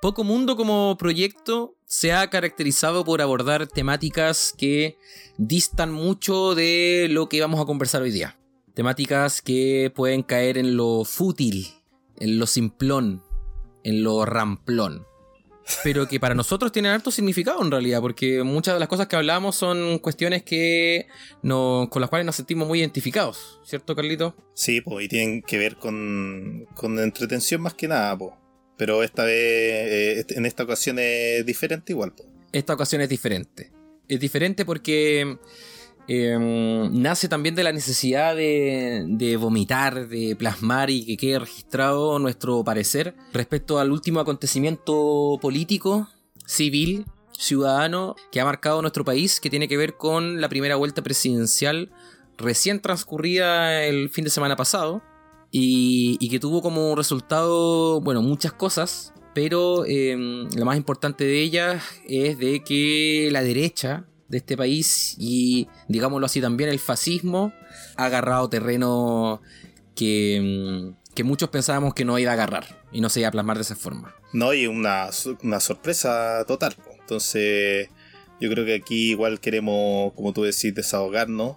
Poco Mundo como proyecto se ha caracterizado por abordar temáticas que distan mucho de lo que vamos a conversar hoy día. Temáticas que pueden caer en lo fútil, en lo simplón, en lo ramplón. Pero que para nosotros tienen alto significado en realidad, porque muchas de las cosas que hablamos son cuestiones que con las cuales nos sentimos muy identificados, ¿cierto, Carlito? Sí, pues, y tienen que ver con, con entretención más que nada, pues. Pero esta vez, eh, en esta ocasión es diferente igual. Esta ocasión es diferente. Es diferente porque em, nace también de la necesidad de, vomitar, de plasmar y que quede registrado nuestro parecer respecto al último acontecimiento político, civil, ciudadano que ha marcado nuestro país, que tiene que ver con la primera vuelta presidencial recién transcurrida el fin de semana pasado y, que tuvo como resultado, bueno, muchas cosas, pero eh, la más importante de ellas es de que la derecha de este país y digámoslo así también el fascismo ha agarrado terreno que, em, muchos pensábamos que no iba a agarrar y no se iba a plasmar de esa forma. No, y una, una sorpresa total. Entonces, yo creo que aquí igual queremos, como tú decís, desahogarnos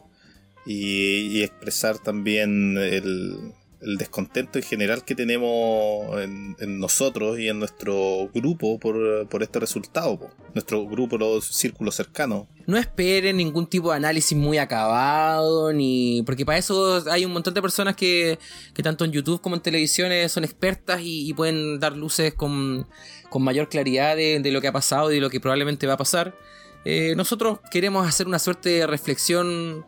y expresar también el, el descontento en general que tenemos en, nosotros y en nuestro grupo por, este resultado, nuestro grupo, los círculos cercanos. No esperen ningún tipo de análisis muy acabado, ni porque para eso hay un montón de personas que, que tanto en YouTube como en televisión son expertas y, pueden dar luces con, con mayor claridad de, lo que ha pasado y de lo que probablemente va a pasar. Eh, nosotros queremos hacer una suerte de reflexión,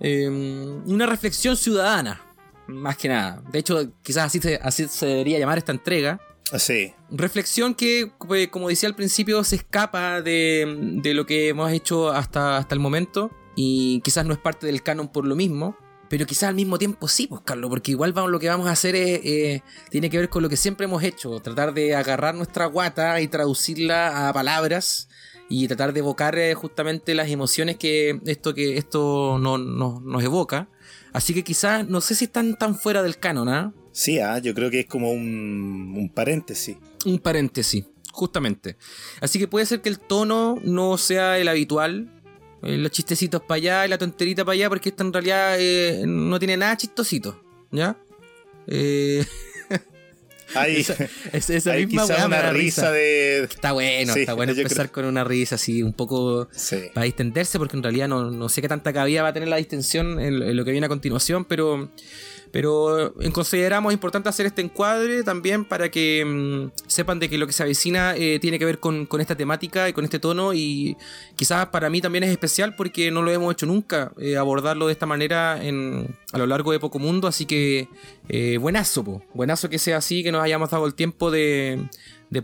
eh, una reflexión ciudadana más que nada. De hecho, quizás así se, así se debería llamar esta entrega. Así. Reflexión que, pues, como decía al principio, se escapa de, lo que hemos hecho hasta, hasta el momento. Y quizás no es parte del canon por lo mismo. Pero quizás al mismo tiempo sí, pues Carlos, porque igual vamos, lo que vamos a hacer es, eh, tiene que ver con lo que siempre hemos hecho, tratar de agarrar nuestra guata y traducirla a palabras y tratar de evocar eh, justamente las emociones que esto, que esto no, nos evoca. Así que quizás, no sé si están tan fuera del canon, ¿ah? Sí, ah, yo creo que es como un, un paréntesis. Un paréntesis, justamente. Así que puede ser que el tono no sea el habitual, eh, los chistecitos para allá y la tonterita para allá, porque esto en realidad eh, no tiene nada chistosito, ¿ya? Eh, Ahí, esa, misma quizá una risa, de. Está bueno, está bueno empezar con una risa así, un poco para distenderse, porque en realidad no, no, sé qué tanta cabida va a tener la distensión en lo que viene a continuación, pero pero consideramos importante hacer este encuadre también para que mm, sepan de que lo que se avecina eh, tiene que ver con, esta temática y con este tono y quizás para mí también es especial porque no lo hemos hecho nunca eh, abordarlo de esta manera en, a lo largo de Poco Mundo, así que eh, buenazo, buenazo que sea así, que nos hayamos dado el tiempo de,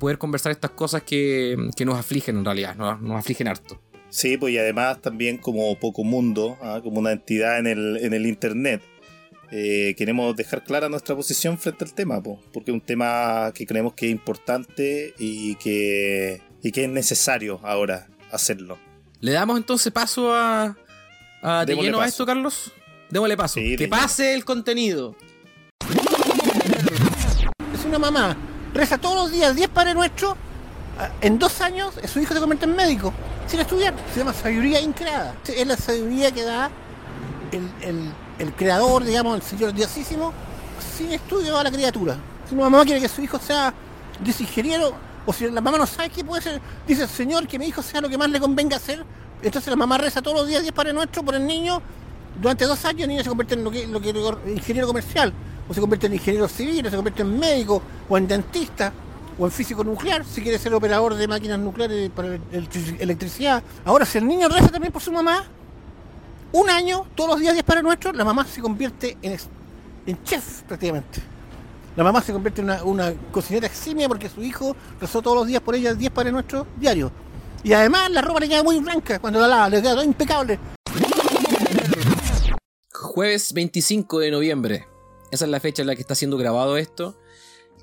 poder conversar estas cosas que, nos afligen en realidad, nos, nos afligen harto. Sí, pues y además también como Poco Mundo, ¿ah? como una entidad en el, en el Internet, eh, queremos dejar clara nuestra posición frente al tema, porque es un tema que creemos que es importante y que, y que es necesario ahora hacerlo. ¿Le damos entonces paso a, a de lleno a esto, Carlos? Démosle paso. que pase el contenido. Es una mamá. Reza todos los días 10 padres nuestros. Ah, en dos años su hijo se convierte en médico. Sin estudiar. Se llama sabiduría increada. Es la sabiduría que da el el creador, digamos, el Señor Diosísimo, sin estudio a la criatura. Si una mamá quiere que su hijo sea ingeniero, o si la mamá no sabe qué puede ser, dice el Señor que mi hijo sea lo que más le convenga hacer, entonces la mamá reza todos los días Dios Padre Nuestro por el niño, durante dos años el niño se convierte en lo que, lo que ingeniero comercial, o se convierte en ingeniero civil, o se convierte en médico, o en dentista, o en físico nuclear, si quiere ser operador de máquinas nucleares para electricidad. Ahora, si el niño reza también por su mamá, un año, todos los días 10 para nuestro, la mamá se convierte en, en chef prácticamente. La mamá se convierte en una, cocinera eximia porque su hijo rezó todos los días por ella 10 para nuestro diario. Y además la ropa le queda muy blanca cuando la lava, le queda impecable. Jueves 25 de noviembre. Esa es la fecha en la que está siendo grabado esto.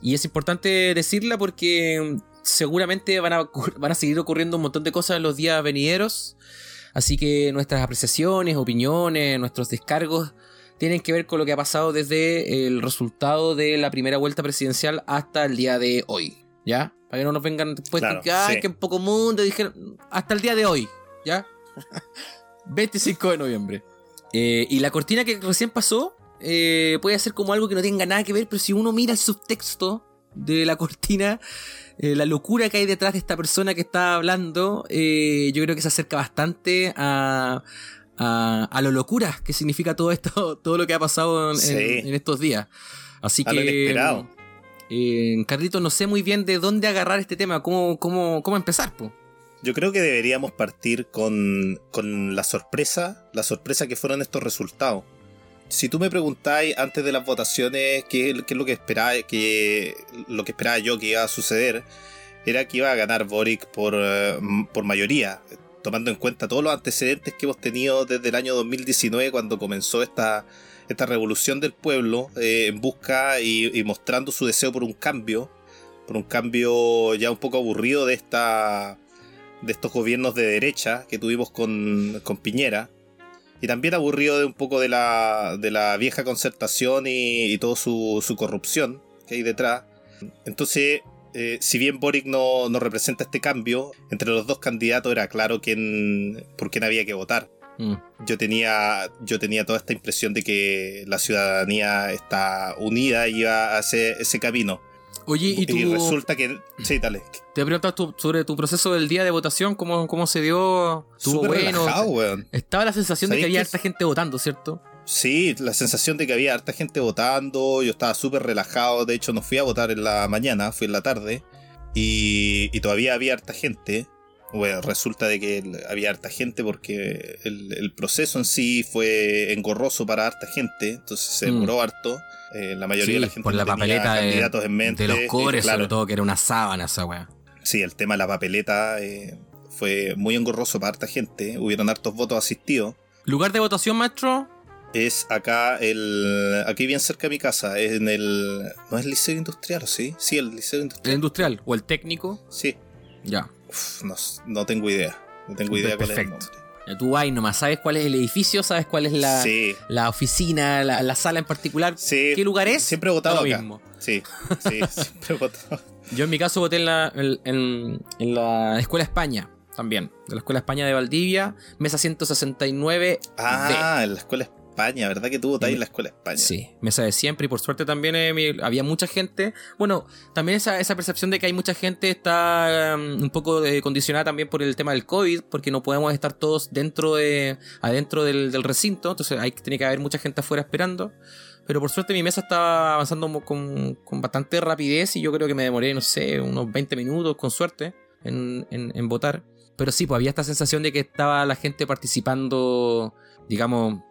Y es importante decirla porque seguramente van a, van a seguir ocurriendo un montón de cosas en los días venideros. Así que nuestras apreciaciones, opiniones, nuestros descargos tienen que ver con lo que ha pasado desde el resultado de la primera vuelta presidencial hasta el día de hoy. ¿Ya? Para que no nos vengan después Claro, que, ay, sí. que en poco mundo. Dijeron, hasta el día de hoy, ¿ya? 25 de noviembre. Eh, y la cortina que recién pasó eh, puede ser como algo que no tenga nada que ver, pero si uno mira el subtexto de la cortina, eh, la locura que hay detrás de esta persona que está hablando, eh, yo creo que se acerca bastante a, a, a lo locura que significa todo esto, todo lo que ha pasado en, Sí. en- en estos días. Así A que. Eh, Carlito, no sé muy bien de dónde agarrar este tema, cómo, cómo, cómo empezar, po. Yo creo que deberíamos partir con, con la sorpresa, la sorpresa que fueron estos resultados. Si tú me preguntáis antes de las votaciones qué, es lo que esperaba, que, lo que esperaba yo que iba a suceder, era que iba a ganar Boric por, eh, por mayoría, tomando en cuenta todos los antecedentes que hemos tenido desde el año 2019 cuando comenzó esta, esta revolución del pueblo eh, en busca y, y mostrando su deseo por un cambio, por un cambio ya un poco aburrido de esta de estos gobiernos de derecha que tuvimos con, con Piñera. Y también aburrido de un poco de la, de la vieja concertación y, y toda su, su corrupción que hay detrás. Entonces, eh, si bien Boric no, no representa este cambio, entre los dos candidatos era claro quién, por quién había que votar. Mm. Yo tenía, yo tenía toda esta impresión de que la ciudadanía está unida y iba a hacer ese camino. Oye, y tú. Y resulta que... Sí, dale. Te tu- sobre tu proceso del día de votación, cómo, cómo se dio. ¿Estuvo bueno? relajado, weón. Estaba la sensación de que ¿Sabéis había que harta gente votando, ¿cierto? Sí, la sensación de que había harta gente votando, yo estaba súper relajado, de hecho no fui a votar en la mañana, fui en la tarde, y, y todavía había harta gente. Bueno, resulta de que el- había harta gente porque el, el proceso en sí fue engorroso para harta gente, entonces se Mm. demoró harto. Eh, la mayoría Sí, de la gente por la tenía papeleta de, candidatos en mente. de los cobres, claro, sobre todo, que era una sábana esa weá. Sí, el tema de la papeleta eh, fue muy engorroso para harta gente, hubieron hartos votos asistidos. ¿Lugar de votación, maestro? Es acá el. Aquí bien cerca de mi casa. Es en el. ¿No es el Liceo Industrial o sí? Sí, el Liceo ¿El Industrial. industrial o el técnico? Sí. Ya. Uf, no, no tengo idea. No tengo idea cuál es el Perfecto. nombre. Tú vas nomás, sabes cuál es el edificio, sabes cuál es la, Sí. la oficina, la, la sala en particular. Sí. ¿Qué lugar es? Siempre he votado acá. mismo. Sí, sí, siempre he votado. Yo en mi caso voté en la, en, en- en la Escuela España, también. De la Escuela España de Valdivia, mesa 169. Ah, en la Escuela España, ¿verdad que tú votáis en la Escuela España? Sí, mesa de siempre y por suerte también eh, había mucha gente. Bueno, también esa, esa percepción de que hay mucha gente está um, un poco eh, condicionada también por el tema del COVID, porque no podemos estar todos dentro de adentro del, del recinto, entonces hay, tiene que haber mucha gente afuera esperando. Pero por suerte mi mesa estaba avanzando con, con bastante rapidez y yo creo que me demoré, no sé, unos 20 minutos con suerte en, en- en votar. Pero sí, pues había esta sensación de que estaba la gente participando, digamos,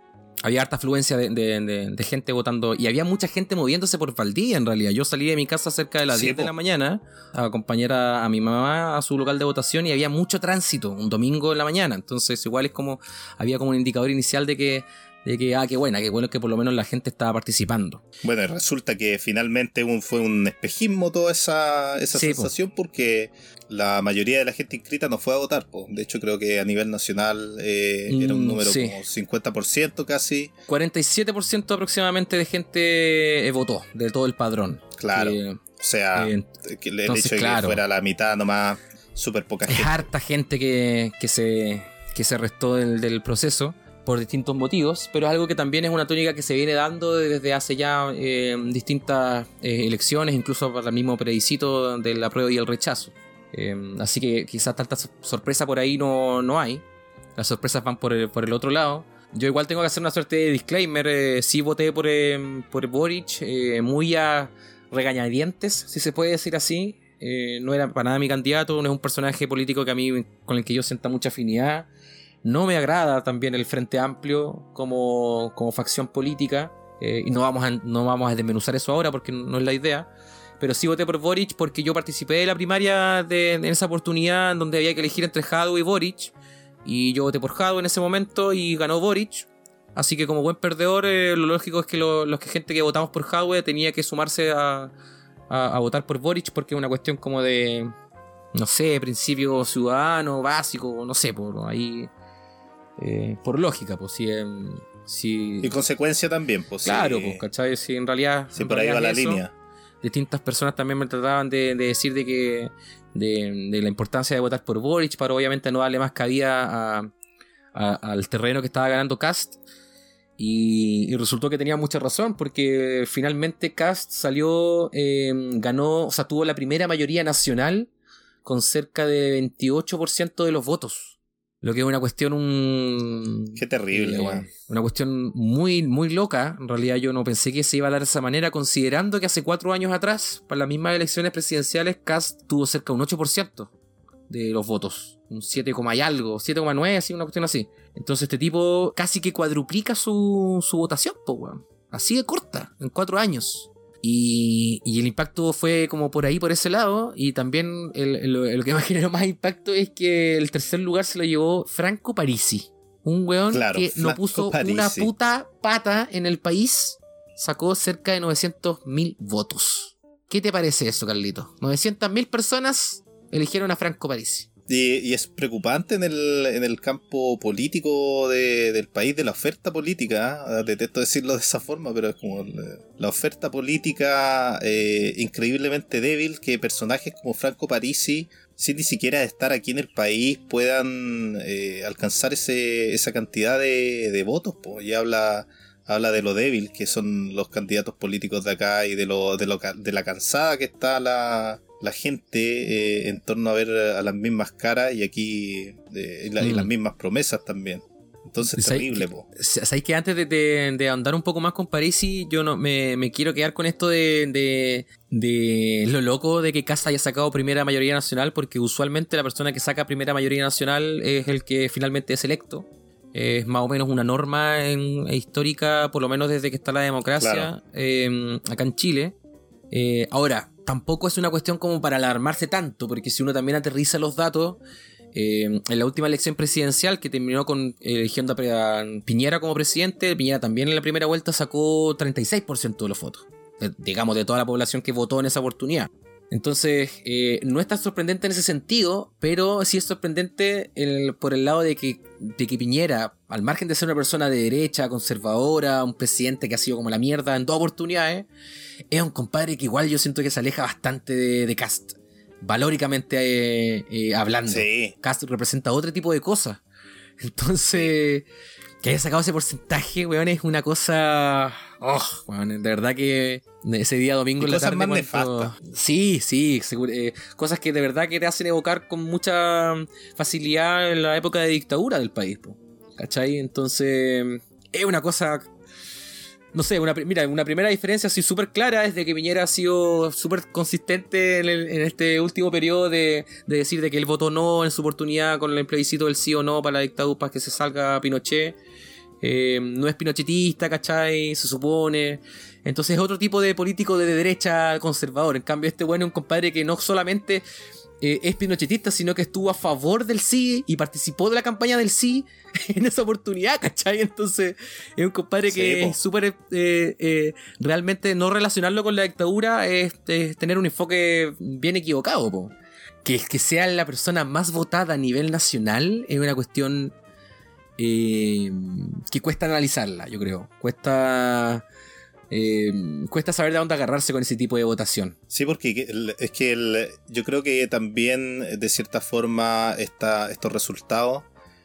había harta afluencia de, de- de- de gente votando y había mucha gente moviéndose por Valdivia en realidad. Yo salí de mi casa cerca de las Sí, 10 de la mañana a acompañar a, a mi mamá a su local de votación y había mucho tránsito un domingo en la mañana. Entonces igual es como, había como un indicador inicial de que, de que ah, qué buena, qué bueno que por lo menos la gente estaba participando. Bueno, y resulta que finalmente un- fue un espejismo toda esa, esa Sí, po. sensación porque la mayoría de la gente inscrita no fue a votar. po. De hecho, creo que a nivel nacional eh, era un Mm, número sí. como 50% casi. 47% aproximadamente de gente eh, votó de todo el padrón. Claro. Que, O sea, eh, que el entonces, hecho de claro. que fuera la mitad nomás, súper poca es gente. harta gente que, que se, que se restó del, del proceso por distintos motivos, pero es algo que también es una tónica que se viene dando desde hace ya eh, distintas eh, elecciones, incluso para el mismo plebiscito del apruebo y el rechazo. Eh, así que quizás tanta so- sorpresa por ahí no, no hay. Las sorpresas van por el, por el otro lado. Yo igual tengo que hacer una suerte de disclaimer. sí voté por, por Boric, muy a regañadientes, si se puede decir así. No era para nada mi candidato, no es un personaje político que a mí con el que yo sienta mucha afinidad. No me agrada también el Frente Amplio como, como facción política. eh, y no vamos, a, no vamos a desmenuzar eso ahora porque no es la idea. Pero sí voté por Boric porque yo participé de la primaria de, en esa oportunidad en donde había que elegir entre Jadwe y Boric. Y yo voté por Jadwe en ese momento y ganó Boric. Así que como buen perdedor, eh, lo lógico es que lo- los que gente que votamos por Jadwe tenía que sumarse a, a- a votar por Boric porque es una cuestión como de, no sé, principio ciudadano, básico, no sé, por ahí, eh, por lógica, pues si... em, si Y consecuencia también, pues claro, pues, ¿cachai? Si en realidad... Sí, en por ahí va la línea. distintas personas también me trataban de, de decir de que de, de, la importancia de votar por Boric para obviamente no darle más cabida a, a, al terreno que estaba ganando Cast. Y, y, resultó que tenía mucha razón, porque finalmente Cast salió, eh, ganó, o sea, tuvo la primera mayoría nacional con cerca de 28% de los votos. Lo que es una cuestión un... Qué terrible, eh, Una cuestión muy, muy loca. En realidad yo no pensé que se iba a dar de esa manera, considerando que hace cuatro años atrás, para las mismas elecciones presidenciales, Cast tuvo cerca de un 8% de los votos. Un 7, y algo, 7,9, así, una cuestión así. Entonces este tipo casi que cuadruplica su, su votación, pues, weón. Así de corta, en cuatro años. Y, y, el impacto fue como por ahí, por ese lado. Y también el, el, lo que más generó más impacto es que el tercer lugar se lo llevó Franco Parisi. Un weón claro, que no puso Parisi. una puta pata en el país. Sacó cerca de 900.000 votos. ¿Qué te parece eso, Carlito? 900.000 personas eligieron a Franco Parisi. Y, y, es preocupante en el, en el campo político de, del país, de la oferta política. ¿eh? Detesto decirlo de esa forma, pero es como la oferta política eh, increíblemente débil que personajes como Franco Parisi, sin ni siquiera estar aquí en el país, puedan eh, alcanzar ese, esa cantidad de, votos. Pues. Y habla, habla de lo débil que son los candidatos políticos de acá y de, lo, de, lo, de la cansada que está la la gente eh, en torno a ver a las mismas caras y aquí eh, y, la, mm. y, las mismas promesas también. Entonces es terrible, po. ¿Sabéis que antes de, de, de, andar un poco más con Parisi, yo no me, me quiero quedar con esto de, de, de lo loco de que Casa haya sacado primera mayoría nacional? Porque usualmente la persona que saca primera mayoría nacional es el que finalmente es electo. Es más o menos una norma en, histórica, por lo menos desde que está la democracia claro. eh, acá en Chile. Eh, ahora, tampoco es una cuestión como para alarmarse tanto, porque si uno también aterriza los datos, eh, en la última elección presidencial que terminó con eligiendo a Piñera como presidente, Piñera también en la primera vuelta sacó 36% de los votos, de, digamos, de toda la población que votó en esa oportunidad. Entonces, eh, no es tan sorprendente en ese sentido, pero sí es sorprendente por el lado de que, de que Piñera, al margen de ser una persona de derecha, conservadora, un presidente que ha sido como la mierda en dos oportunidades, es un compadre que igual yo siento que se aleja bastante de, de Cast, valóricamente eh, eh, hablando. Sí. Cast representa otro tipo de cosas. Entonces, que haya sacado ese porcentaje, weón, es una cosa. Oh, de verdad que ese día domingo y en la cosas tarde. más cuando... Sí, sí, seguro, eh, cosas que de verdad que te hacen evocar con mucha facilidad en la época de dictadura del país, po, ¿cachai? Entonces, es una cosa no sé, una, mira, una primera diferencia así súper clara es de que Piñera ha sido súper consistente en, el, en, este último periodo de, de, decir de que él votó no en su oportunidad con el plebiscito del sí o no para la dictadura para que se salga Pinochet. Eh, no es pinochetista, ¿cachai? Se supone. Entonces es otro tipo de político de derecha conservador. En cambio, este bueno es un compadre que no solamente eh, es pinochetista, sino que estuvo a favor del sí y participó de la campaña del sí en esa oportunidad, ¿cachai? Entonces es un compadre Sí, que po. es súper... eh, eh, realmente no relacionarlo con la dictadura es, es tener un enfoque bien equivocado, po. Que, que sea la persona más votada a nivel nacional es una cuestión eh, que cuesta analizarla, yo creo. Cuesta... Eh, cuesta saber de dónde agarrarse con ese tipo de votación. Sí, porque es que el- yo creo que también, de cierta forma, esta, estos resultados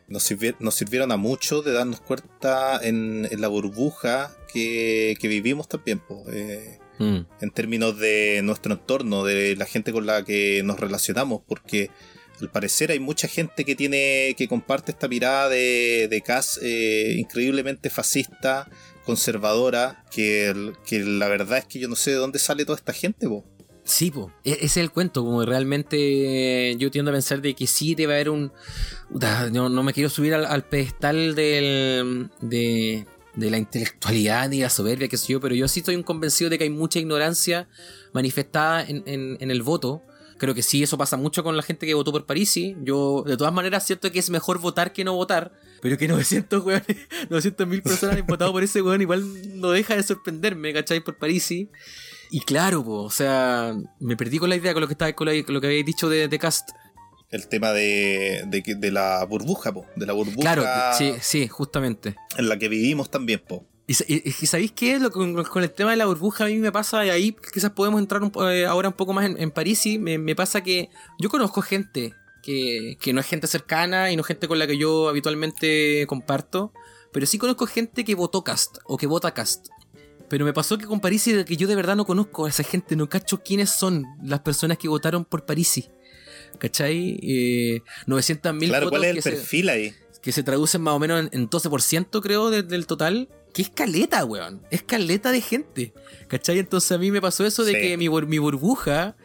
nos, sirvi- nos sirvieron a mucho de darnos cuenta en, en la burbuja que, que vivimos también, po, eh, Mm. en términos de nuestro entorno, de la gente con la que nos relacionamos, porque al parecer hay mucha gente que tiene que comparte esta mirada de, de Cass eh, increíblemente fascista, conservadora, que, que la verdad es que yo no sé de dónde sale toda esta gente, po. Sí, po. E- ese es el cuento, como realmente yo tiendo a pensar de que sí debe haber un... No, no me quiero subir al, al pedestal del, de, de la intelectualidad ni la soberbia, qué sé yo, pero yo sí estoy un convencido de que hay mucha ignorancia manifestada en, en- en el voto. Creo que sí, eso pasa mucho con la gente que votó por Parisi. Yo, de todas maneras, siento que es mejor votar que no votar. Pero que 900 weones, 900 mil personas han votado por ese weón, igual no deja de sorprenderme, ¿cachai? Por Parisi. Y claro, po, o sea, me perdí con la idea con lo que estaba, con, la- con lo que habéis dicho de, de Cast. el tema de, de, de la burbuja, po, de la burbuja Claro, sí, sí, justamente. en la que vivimos también, po. Y, ¿sabéis qué? Lo, con, con, el tema de la burbuja a mí me pasa, y ahí quizás podemos entrar eh, ahora un poco más en, París, y me, me, pasa que yo conozco gente que, que, no es gente cercana y no gente con la que yo habitualmente comparto, pero sí conozco gente que votó cast o que vota cast. Pero me pasó que con Parisi, que yo de verdad no conozco a esa gente, no cacho quiénes son las personas que votaron por Parisi. ¿Cachai? Eh, 900 mil Claro, ¿cuál es el perfil ahí? Que se traducen más o menos en, 12%, creo, del total. Que es caleta, weón. Es caleta de gente. ¿Cachai? Entonces a mí me pasó eso de que mi, mi burbuja,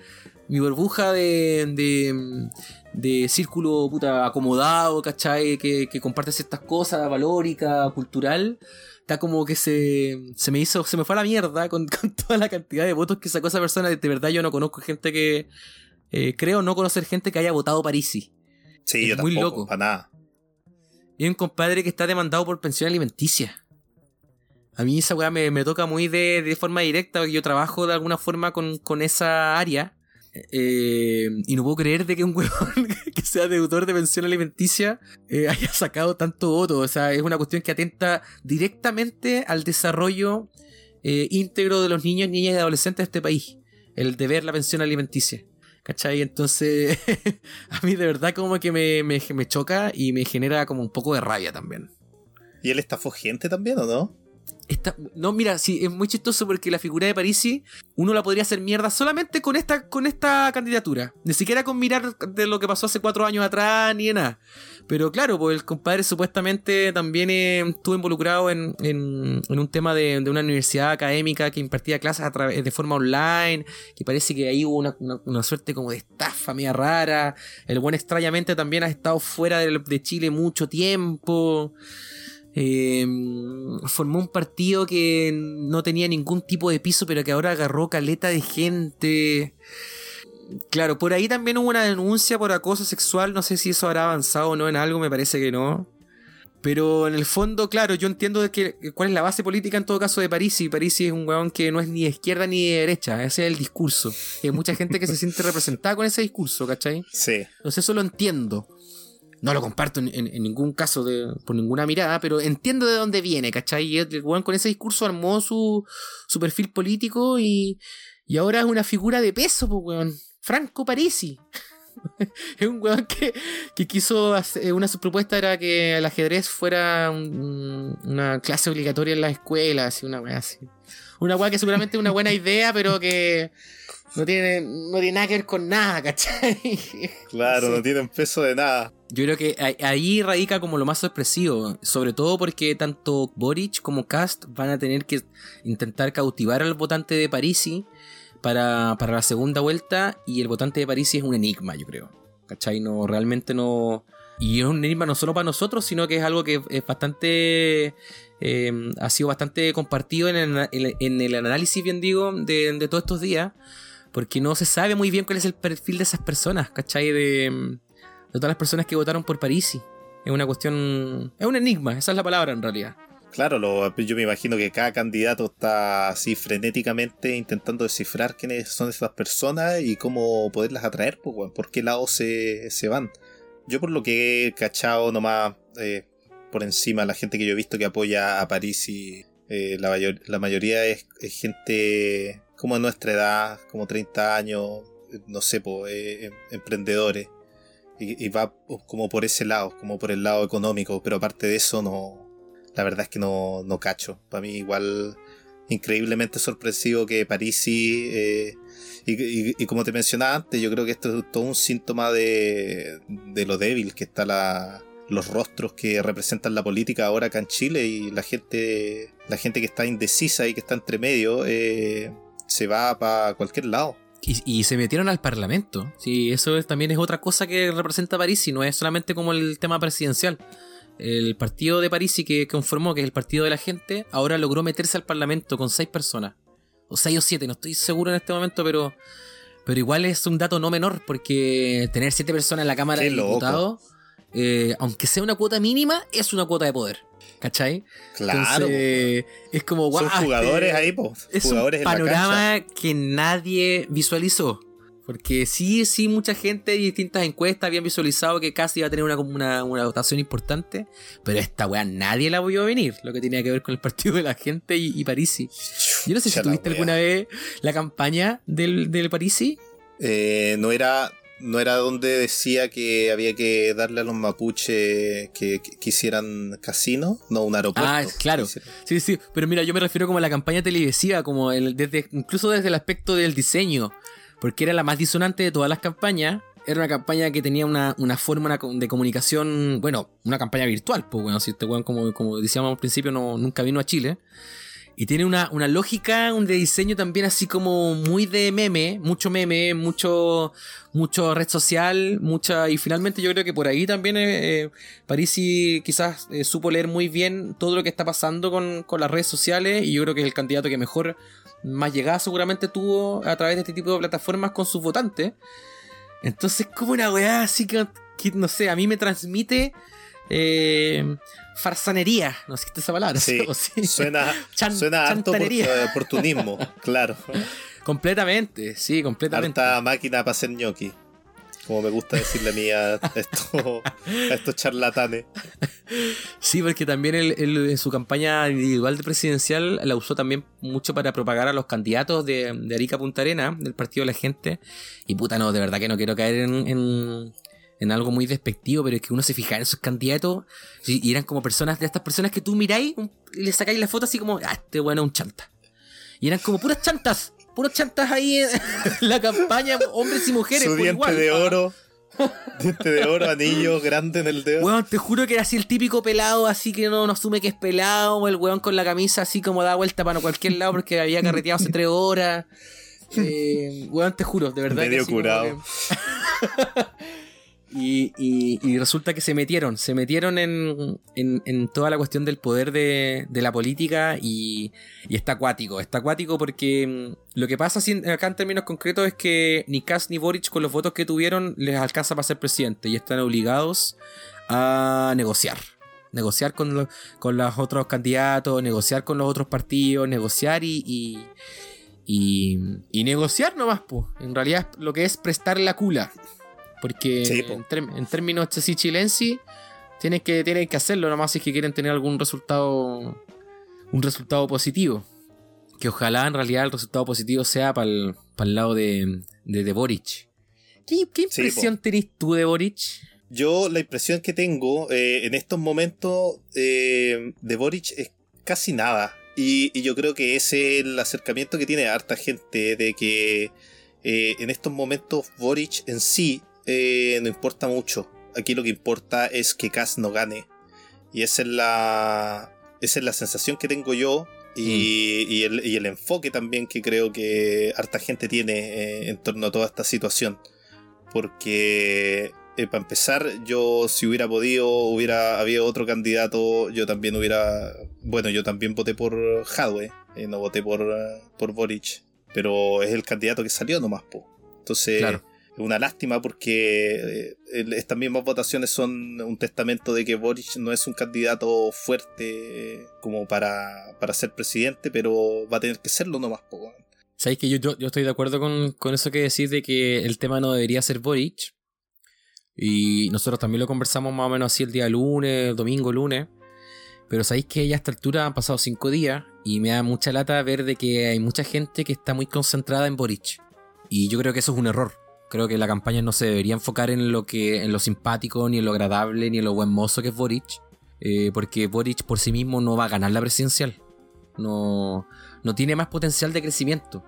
mi burbuja de, de, de círculo puta acomodado, ¿cachai? Que, que comparte ciertas cosas, valórica, cultural está como que se, se me hizo, se me fue a la mierda con, toda la cantidad de votos que sacó esa persona. De verdad yo no conozco gente que, eh, creo no conocer gente que haya votado Parisi. Sí, es yo muy tampoco, loco. Para nada. Y un compadre que está demandado por pensión alimenticia. A mí esa weá me, toca muy de, forma directa, porque yo trabajo de alguna forma con, esa área. Eh, y no puedo creer de que un huevón que sea deudor de pensión alimenticia eh, haya sacado tanto voto. O sea, es una cuestión que atenta directamente al desarrollo eh, íntegro de los niños, niñas y adolescentes de este país. El deber la pensión alimenticia. ¿Cachai? Entonces, a mí de verdad como que me choca y me genera como un poco de rabia también. ¿Y él estafó gente también o no? No, mira, sí, es muy chistoso porque la figura de Parisi uno la podría hacer mierda solamente con esta, con esta candidatura. Ni siquiera con mirar de lo que pasó hace cuatro años atrás ni de nada. Pero claro, pues el compadre supuestamente también eh, estuvo involucrado en, un tema de, una universidad académica que impartía clases a través, de forma online, que parece que ahí hubo una, suerte como de estafa media rara. El buen extrañamente también ha estado fuera de Chile mucho tiempo. Em, formó un partido que no tenía ningún tipo de piso, pero que ahora agarró caleta de gente. Claro, por ahí también hubo una denuncia por acoso sexual. No sé si eso habrá avanzado o no en algo, me parece que no. Pero en el fondo, claro, yo entiendo que, cuál es la base política en todo caso de París. Y París es un weón que no es ni de izquierda ni de derecha. Ese es el discurso. Y hay mucha gente que se siente representada con ese discurso, ¿cachai? Sí. Entonces eso lo entiendo. No lo comparto en, ningún caso de, por ninguna mirada, pero entiendo de dónde viene, ¿cachai? Y el weón con ese discurso armó su, su perfil político y, y ahora es una figura de peso, pues weón. Franco Parisi. es un weón que, que quiso hacer, una de sus propuestas era que el ajedrez fuera una clase obligatoria en las escuelas y una weá así. Una weá que seguramente es una buena idea, pero que no tiene, no tiene nada que ver con nada, ¿cachai? Claro, no tienen peso de nada. Yo creo que ahí radica como lo más sorpresivo, sobre todo porque tanto Boric como Cast van a tener que intentar cautivar al votante de Parisi para, para la segunda vuelta y el votante de Parisi es un enigma, yo creo. ¿Cachai? No, realmente no... Y es un enigma no solo para nosotros, sino que es algo que es bastante... Eh, ha sido bastante compartido en el, en el análisis, bien digo, de, de todos estos días porque no se sabe muy bien cuál es el perfil de esas personas, ¿cachai? De, todas las personas que votaron por Parisi. Es una cuestión. Es un enigma, esa es la palabra en realidad. Claro, yo me imagino que cada candidato está así frenéticamente intentando descifrar quiénes son esas personas y cómo poderlas atraer, pues, por qué lado se, se van. Yo por lo que he cachado nomás eh, por encima, la gente que yo he visto que apoya a Parisi, eh, la, mayoría es, gente como a nuestra edad, como 30 años, no sé, pues, emprendedores. Y, va como por ese lado, como por el lado económico, pero aparte de eso no, la verdad es que no, no cacho. Para mí igual increíblemente sorpresivo que Parisi, eh, y, y, como te mencionaba antes, yo creo que esto es todo un síntoma de, de lo débil que está la, los rostros que representan la política ahora acá en Chile y la gente, la gente que está indecisa y que está entre medio, eh, se va para cualquier lado. Y, se metieron al Parlamento. Sí, eso también es otra cosa que representa París y no es solamente como el tema presidencial. El partido de París y que conformó, que es el partido de la gente, ahora logró meterse al Parlamento con seis personas. O seis o siete, no estoy seguro en este momento, pero, pero igual es un dato no menor, porque tener siete personas en la Cámara de Diputados, eh, aunque sea una cuota mínima, es una cuota de poder. ¿Cachai? Claro. es como Son jugadores ahí, po. Es jugadores un panorama que nadie visualizó. Porque sí, sí, mucha gente y distintas encuestas habían visualizado que casi iba a tener una, una, una votación importante. Pero esta weá nadie la vio venir. Lo que tenía que ver con el partido de la gente y, y Parisi. Yo no sé si tuviste alguna vez la campaña del, del Parisi. Eh, no era no era donde decía que había que darle a los mapuches que, quisieran casino, no un aeropuerto. Ah, claro. Sí, sí, pero mira, yo me refiero como a la campaña televisiva, como el, desde, incluso desde el aspecto del diseño, porque era la más disonante de todas las campañas. Era una campaña que tenía una, una forma de comunicación, bueno, una campaña virtual, pues bueno, si este weón, como, como decíamos al principio, no, nunca vino a Chile. Y tiene una, una lógica, un de diseño también así como muy de meme, mucho meme, mucho, mucho red social, mucha. Y finalmente yo creo que por ahí también eh, eh, Parisi quizás eh, supo leer muy bien todo lo que está pasando con, con las redes sociales. Y yo creo que es el candidato que mejor, más llegada seguramente tuvo a través de este tipo de plataformas con sus votantes. Entonces, como una weá así que, que, no sé, a mí me transmite. Eh, farsanería, no existe esa palabra. Sí, o sí. suena, Chan- suena harto por- chantanería. oportunismo, claro. Completamente, sí, completamente. Harta máquina para hacer ñoqui. Como me gusta decirle a mí a estos, a estos charlatanes. Sí, porque también él, él en su campaña individual de presidencial la usó también mucho para propagar a los candidatos de, de Arica Punta Arena, del Partido de la Gente. Y puta, no, de verdad que no quiero caer en, en, en algo muy despectivo, pero es que uno se fija en esos candidatos y, eran como personas, de estas personas que tú miráis y le sacáis la foto así como, ah, este bueno es un chanta. Y eran como puras chantas, puras chantas ahí en la campaña, hombres y mujeres. Su por diente igual. de oro. Diente de oro, anillo grande en el dedo. Weón, te juro que era así el típico pelado, así que no, no asume que es pelado, o el weón con la camisa así como da vuelta para cualquier lado porque había carreteado hace tres horas. Eh, weón, te juro, de verdad. que Medio así como curado. y, y- y resulta que se metieron, se metieron en, toda la cuestión del poder de, la política y, está acuático. Está acuático porque mm, lo que pasa acá en términos concretos es que ni Kass ni Boric con los votos que tuvieron les alcanza para ser presidente y están obligados a negociar. Negociar con, lo- con los otros candidatos, negociar con los otros partidos, negociar y, y negociar nomás, pues. En realidad lo que es prestar la cula. Porque Sí, po. en, términos chasí chilensi, tienen que, tienen que hacerlo nomás si es que quieren tener algún resultado. Un resultado positivo. Que ojalá en realidad el resultado positivo sea para el, lado de, de, de Boric. ¿Qué, qué Sí, impresión tenés tú de Boric? Yo la impresión que tengo eh, en estos momentos eh, de Boric es casi nada. Y, y yo creo que ese es el acercamiento que tiene harta gente de que eh, en estos momentos Boric en sí eh, no importa mucho. Aquí lo que importa es que Kass no gane. Y esa es la, esa es la sensación que tengo yo. Y, y el, y el enfoque también que creo que harta gente tiene eh, en torno a toda esta situación. Porque eh, para empezar, yo si hubiera podido, hubiera habido otro candidato, yo también hubiera, bueno, yo también voté por Hadwe, eh, no voté por, por Boric, pero es el candidato que salió nomás, po. Entonces, Claro. Una lástima porque eh, estas mismas votaciones son un testamento de que Boric no es un candidato fuerte eh, como para, para ser presidente, pero va a tener que serlo nomás, po. weón. Sabéis que yo, yo, yo estoy de acuerdo con, con eso que decís de que el tema no debería ser Boric. Y nosotros también lo conversamos más o menos así el día lunes, domingo, lunes. Pero sabéis que ya a esta altura han pasado cinco días y me da mucha lata ver de que hay mucha gente que está muy concentrada en Boric. Y yo creo que eso es un error. Creo que la campaña no se debería enfocar en lo que, en lo simpático, ni en lo agradable, ni en lo buen mozo que es Boric. eh, porque Boric por sí mismo no va a ganar la presidencial. No, no tiene más potencial de crecimiento.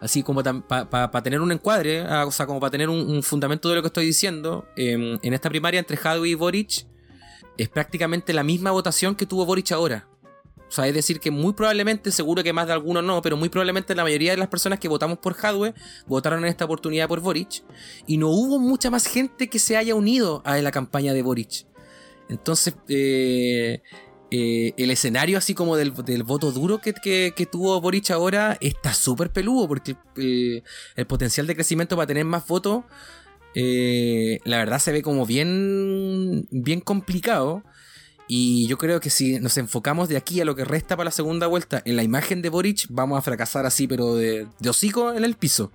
Así como para tener un encuadre, ah, o sea, como para tener un, un fundamento de lo que estoy diciendo, em, en esta primaria entre Hadwe y Boric es prácticamente la misma votación que tuvo Boric ahora. Sea, es decir, que muy probablemente, seguro que más de algunos no, pero muy probablemente la mayoría de las personas que votamos por Hadwe votaron en esta oportunidad por Boric. Y no hubo mucha más gente que se haya unido a la campaña de Boric. Entonces, eh, eh, el escenario así como del, voto duro que, tuvo Boric ahora está súper peludo porque el potencial de crecimiento para tener más votos, eh, la verdad se ve como bien, bien complicado. Y yo creo que si nos enfocamos de aquí a lo que resta para la segunda vuelta en la imagen de Boric, vamos a fracasar así, pero de, hocico en el piso.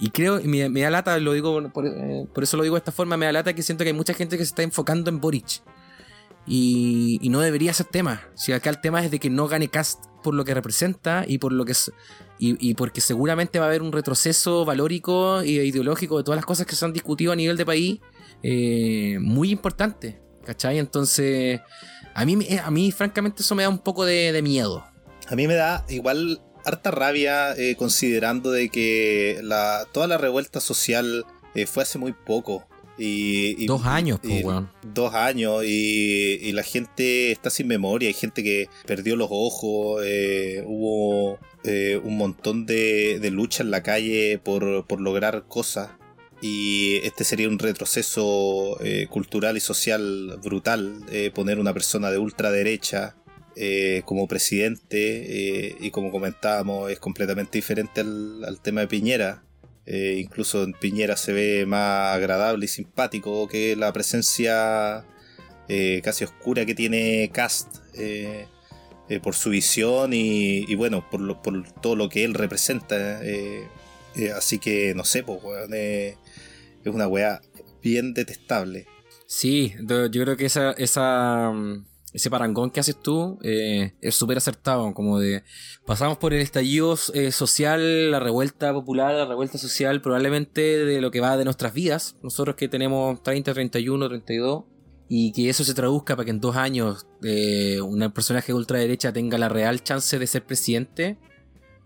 Y creo, me, me da lata, lo digo, por, eh, por eso lo digo de esta forma, me da lata que siento que hay mucha gente que se está enfocando en Boric. Y, no debería ser tema. Si acá el tema es de que no gane Cast por lo que representa y por lo que es, y, y porque seguramente va a haber un retroceso valórico e ideológico de todas las cosas que se han discutido a nivel de país eh, muy importante. ¿Cachai? Entonces, a mí, me- a mí francamente eso me da un poco de, de miedo. A mí me da igual harta rabia eh, considerando de que la, toda la revuelta social eh, fue hace muy poco. Y, y- Dos años, po, y- weón. Dos años y, y la gente está sin memoria. Hay gente que perdió los ojos. eh, hubo eh, un montón de, de lucha en la calle por, por lograr cosas. Y este sería un retroceso eh, cultural y social brutal. eh, poner una persona de ultraderecha eh, como presidente. eh, y como comentábamos, es completamente diferente al, tema de Piñera. Incluso en Piñera se ve más agradable y simpático que la presencia casi oscura que tiene Cast por su visión y, y bueno, por, lo- por todo lo que él representa. así que no sé, pues, es una weá bien detestable. Sí, yo creo que esa, mm, ese parangón que haces tú eh, es súper acertado, como de pasamos por el estallido eh, social, la revuelta popular, la revuelta social, probablemente de lo que va de nuestras vidas, nosotros que tenemos 30, 31, 32, y que eso se traduzca para que en dos años eh, un personaje de ultraderecha tenga la real chance de ser presidente,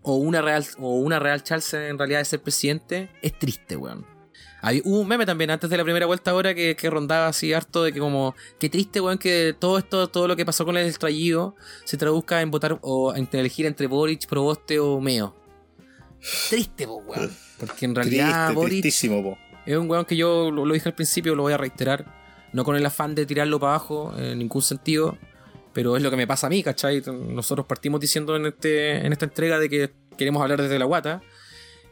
o una real, o una real chance en realidad de ser presidente, es triste, weón. Hay, hubo un meme también antes de la primera vuelta ahora que, que rondaba así harto de que como qué triste weón que todo esto, todo lo que pasó con el estallido se traduzca en votar o en elegir entre Boric, Proboste o Meo. Triste, po, weón. Porque en realidad Triste, Boric po. es un weón que yo lo, lo dije al principio, lo voy a reiterar. No con el afán de tirarlo para abajo, en ningún sentido. Pero es lo que me pasa a mí, ¿cachai? Nosotros partimos diciendo en, este, en esta entrega de que queremos hablar desde la guata.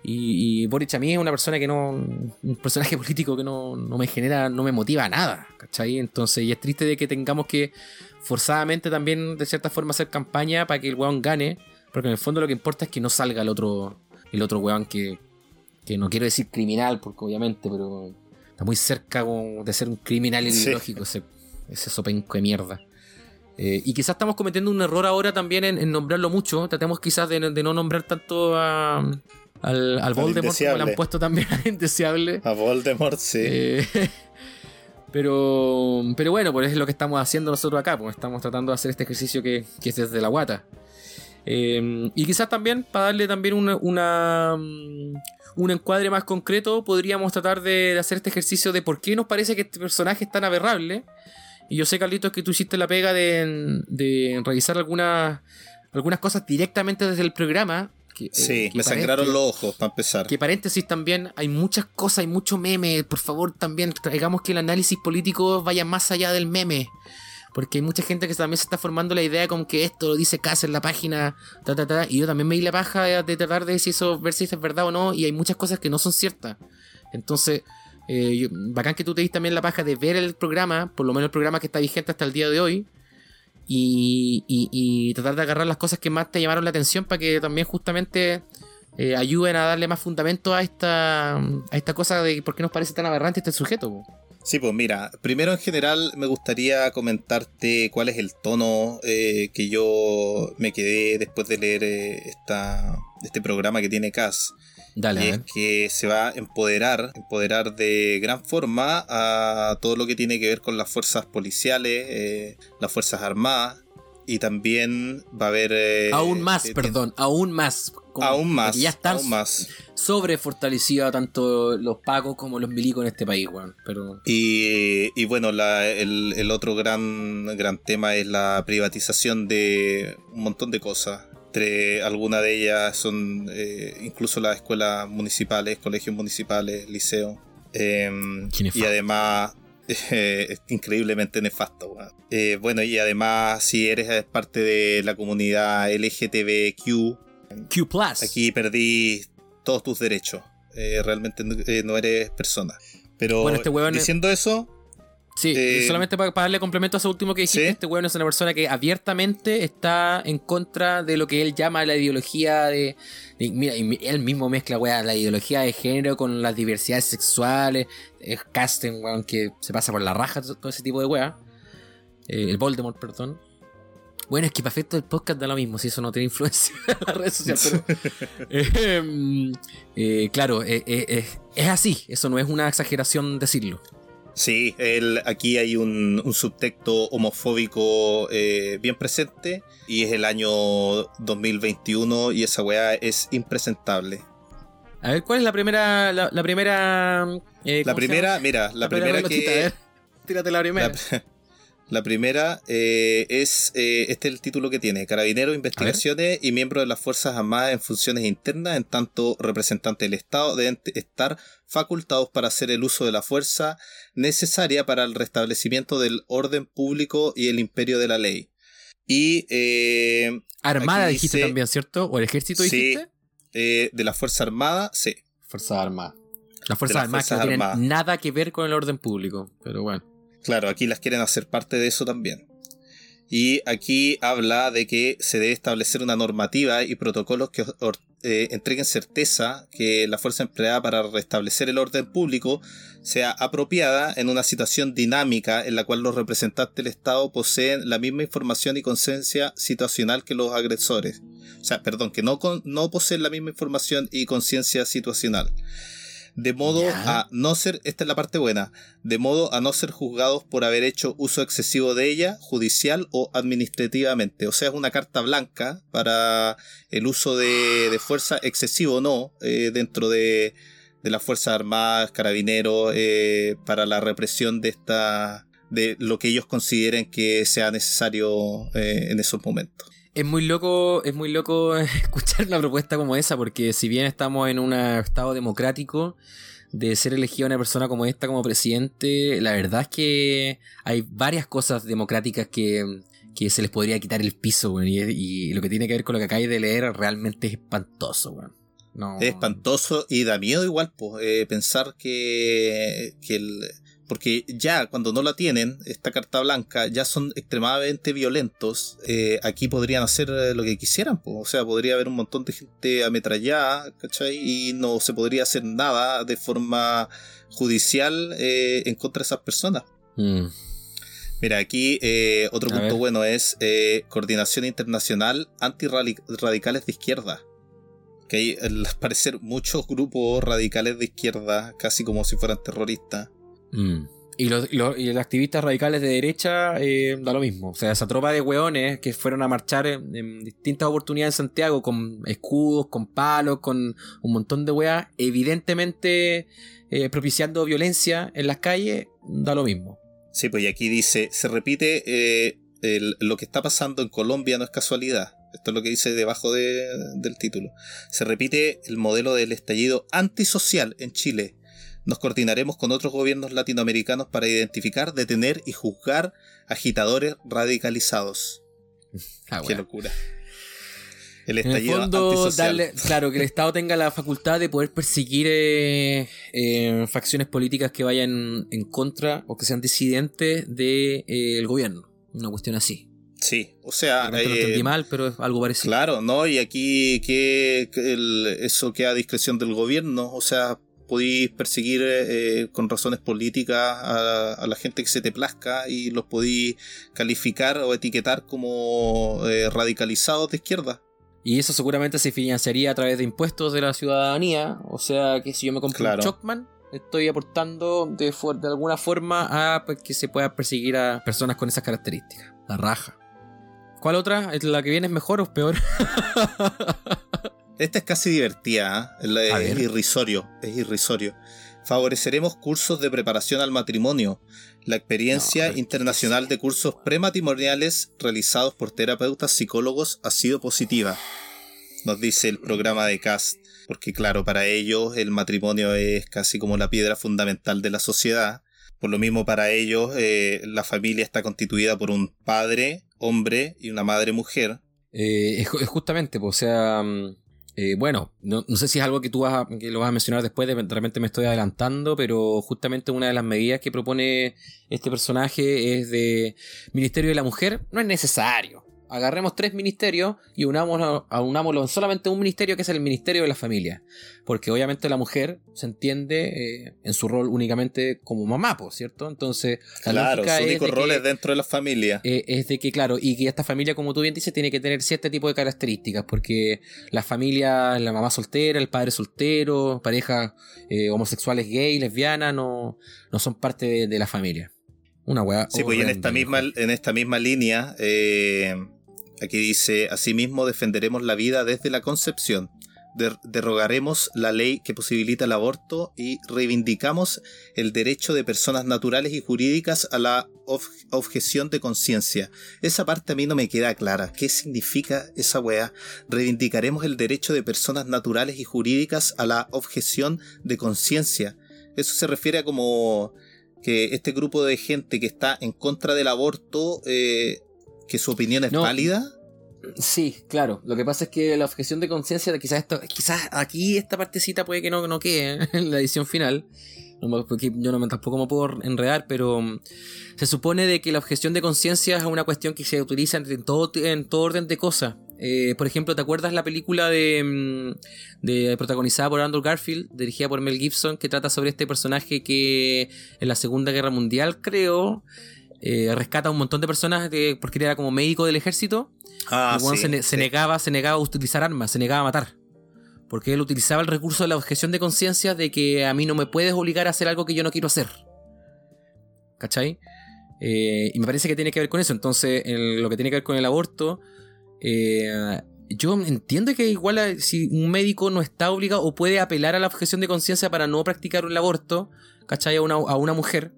Y, y Boric a mí es una persona que no. Un personaje político que no, no me genera, no me motiva a nada, ¿cachai? Entonces, y es triste de que tengamos que forzadamente también, de cierta forma, hacer campaña para que el weón gane. Porque en el fondo lo que importa es que no salga el otro, el otro weón que, que no quiero decir criminal, porque obviamente, pero está muy cerca de ser un criminal Sí. ideológico ese, ese sopenco de mierda. Eh, y quizás estamos cometiendo un error ahora también en, en nombrarlo mucho. Tratemos quizás de, de no nombrar tanto a, al, al Voldemort como le han puesto también al indeseable. A Voldemort, sí. Eh, pero, pero bueno, pues es lo que estamos haciendo nosotros acá. Pues estamos tratando de hacer este ejercicio que, que es desde la guata. Eh, y quizás también, para darle también una, una, mm, un encuadre más concreto, podríamos tratar de, de hacer este ejercicio de por qué nos parece que este personaje es tan aberrable. Y yo sé, Carlitos, que tú hiciste la pega de, de revisar algunas, algunas cosas directamente desde el programa. Que- eh, Sí, que me sangraron los ojos, para empezar. que paréntesis también, hay muchas cosas, hay mucho meme. Por favor, también traigamos que el análisis político vaya más allá del meme. Porque hay mucha gente que también se está formando la idea con que esto lo dice Cass en la página, ta, ta, ta, y yo también me di la paja de, de tratar de si eso, ver si eso es verdad o no, y hay muchas cosas que no son ciertas. Entonces, eh, yo- bacán que tú te diste también la paja de ver el programa, por lo menos el programa que está vigente hasta el día de hoy, y, tratar de agarrar las cosas que más te llamaron la atención para que también justamente eh, ayuden a darle más fundamento a esta, a esta cosa de por qué nos parece tan aberrante este sujeto. po. Sí, pues mira, primero en general me gustaría comentarte cuál es el tono eh, que yo me quedé después de leer eh, esta, este programa que tiene Cass. Dale, y es que se va a empoderar, empoderar de gran forma a todo lo que tiene que ver con las fuerzas policiales, eh, las fuerzas armadas, y también va a haber... eh, aún más, eh, perdón, aún más. Como- Aún más, Ya están aún más. sobre tanto los pacos como los milicos en este país, weón. Pero Y, y bueno, la- el, el otro gran, gran tema es la privatización de un montón de cosas. Entre algunas de ellas son eh, incluso las escuelas municipales, colegios municipales, liceos. Em, y además eh, es increíblemente nefasto. Eh, bueno, y además si eres parte de la comunidad LGTBQ, Q Plus. aquí perdí todos tus derechos. Realmente no- eres persona. Pero Bueno, este diciendo eso, Sí, Eh, solamente para, darle complemento a eso último que dijiste, ¿sí? este weón es una persona que abiertamente está en contra de lo que él llama la ideología de. de- mira, él mismo mezcla, weón, la ideología de género con las diversidades sexuales. Es casting, weón, que se pasa por la raja todo, todo ese tipo de weá. Eh, el Voldemort, perdón. Bueno, es que para efecto del podcast da lo mismo, si eso no tiene influencia en las redes sociales, pero. eh, mm, eh, claro, es así, eso no es una exageración decirlo. Sí, el- aquí hay un, un subtexto homofóbico eh, bien presente y es el año 2021 y esa weá es impresentable. A ver, ¿cuál es la primera. La, la primera. eh, La ¿cómo se primera, llama? mira, la, primera que... Tírate la primera. La, la primera eh, es, eh, este es el título que tiene, Carabineros, Investigaciones y miembros de las Fuerzas Armadas en funciones internas, en tanto representantes del Estado, deben estar facultados para hacer el uso de la fuerza necesaria para el restablecimiento del orden público y el imperio de la ley. Y eh, Armada dijiste también, ¿cierto? ¿O el ejército Sí. dijiste? eh, de la Fuerza Armada, sí. Fuerzas Armadas. Las Fuerzas las Armadas no tienen Armadas. nada que ver con el orden público. Pero bueno. Claro, aquí las quieren hacer parte de eso también. Y aquí habla de que se debe establecer una normativa y protocolos que eh, entreguen certeza que la fuerza empleada para restablecer el orden público sea apropiada en una situación dinámica en la cual los representantes del Estado poseen la misma información y conciencia situacional que los agresores. O sea, perdón, que no poseen la misma información y conciencia situacional. De modo a no ser, esta es la parte buena, de modo a no ser juzgados por haber hecho uso excesivo de ella, judicial o administrativamente. O sea, es una carta blanca para el uso de, de fuerza excesivo o no eh, dentro de, de las Fuerzas Armadas, Carabineros, eh, para la represión de esta de lo que ellos consideren que sea necesario eh, en esos momentos. Es muy loco, es muy loco escuchar una propuesta como esa, porque si bien estamos en un estado democrático, de ser elegida una persona como esta como presidente, la verdad es que hay varias cosas democráticas que, que se les podría quitar el piso, y, lo que tiene que ver con lo que acabáis de leer realmente es espantoso. Es espantoso y da miedo igual, pues, eh, pensar que, que el... Porque ya cuando no la tienen, esta carta blanca, ya son extremadamente violentos. eh, aquí podrían hacer eh, lo que quisieran. O sea, podría haber un montón de gente ametrallada, ¿cachai? Y no se podría hacer nada de forma judicial eh, en contra de esas personas. Mm. Mira, aquí eh, otro A punto ver. bueno es coordinación internacional antirradicales de izquierda. Que hay, al parecer, muchos grupos radicales de izquierda, casi como si fueran terroristas. Mm. Y los, y los- y los activistas radicales de derecha eh, da lo mismo. O sea, esa tropa de hueones que fueron a marchar en, en distintas oportunidades en Santiago con escudos, con palos, con un montón de weas, evidentemente eh, propiciando violencia en las calles, da lo mismo. Sí, pues y aquí dice, se repite, eh, el- lo que está pasando en Colombia no es casualidad. Esto es lo que dice debajo de- del título. Se repite el modelo del estallido antisocial en Chile. Nos coordinaremos con otros gobiernos latinoamericanos para identificar, detener y juzgar agitadores radicalizados. Ah, Qué locura. El En el estallido fondo, darle, claro, que el Estado tenga la facultad de poder perseguir eh, eh, facciones políticas que vayan en contra o que sean disidentes del gobierno. Una cuestión así. Sí, o sea, De lo eh, entendí mal, pero es algo parecido. Claro, ¿no? Y aquí que, que el- eso queda a discreción del gobierno. O sea, podéis perseguir eh, con razones políticas a, a la gente que se te plazca y los podéis calificar o etiquetar como eh, radicalizados de izquierda. Y eso seguramente se financiaría a través de impuestos de la ciudadanía. O sea, que si yo me compro Claro. un Chocman, estoy aportando de, de alguna forma a pues, que se pueda perseguir a personas con esas características. La raja. ¿Cuál otra? ¿Es ¿La que viene es mejor o peor? Esta es casi divertida, ¿eh? Es irrisorio, es irrisorio. Favoreceremos cursos de preparación al matrimonio. La experiencia No, internacional de cursos prematrimoniales realizados por terapeutas psicólogos ha sido positiva, nos dice el programa de CAST. Porque claro, para ellos el matrimonio es casi como la piedra fundamental de la sociedad. Por lo mismo para ellos eh, la familia está constituida por un padre, hombre y una madre mujer. Eh, es justamente, pues, o sea, mm, Eh, bueno, no, sé si es algo que tú vas que lo vas a mencionar después, de, repente me estoy adelantando, pero justamente una de las medidas que propone este personaje es de Ministerio de la Mujer. No es necesario agarremos tres ministerios y unámoslo, unámoslo en solamente un ministerio que es el Ministerio de la Familia. Porque obviamente la mujer se entiende eh, en su rol únicamente como mamá, ¿cierto? Entonces, la claro, su único rol es dentro de la familia. Eh, es de que, claro, y que esta familia, como tú bien dices, tiene que tener cierto tipo de características, porque la familia, la mamá soltera, el padre soltero, parejas eh, homosexuales gay, lesbianas, no, no son parte de, la familia. Una weá. Sí, pues en esta misma, en esta misma línea, Aquí dice, asimismo defenderemos la vida desde la concepción, derrogaremos la ley que posibilita el aborto y reivindicamos el derecho de personas naturales y jurídicas a la objeción de conciencia. Esa parte a mí no me queda clara. ¿Qué significa esa weá? Reivindicaremos el derecho de personas naturales y jurídicas a la objeción de conciencia. Eso se refiere a como que este grupo de gente que está en contra del aborto eh, que su opinión es válida. Sí, claro. Lo que pasa es que la objeción de conciencia, quizás esto, quizás aquí esta partecita puede que no, no quede en la edición final. Porque yo no, tampoco me puedo enredar, pero mm, se supone de que la objeción de conciencia es una cuestión que se utiliza en todo, en todo orden de cosas. Eh, por ejemplo, ¿te acuerdas la película de, mm, de, protagonizada por Andrew Garfield, dirigida por Mel Gibson, que trata sobre este personaje que en la Segunda Guerra Mundial, creo, eh, rescata a un montón de personas porque era como médico del ejército. Ah, y se, negaba, se negaba a utilizar armas, se negaba a matar. Porque él utilizaba el recurso de la objeción de conciencia de que a mí no me puedes obligar a hacer algo que yo no quiero hacer. ¿Cachai? Eh, y me parece que tiene que ver con eso. Entonces, lo que tiene que ver con el aborto, eh, yo entiendo que igual si un médico no está obligado o puede apelar a la objeción de conciencia para no practicar un aborto, ¿cachai? a una mujer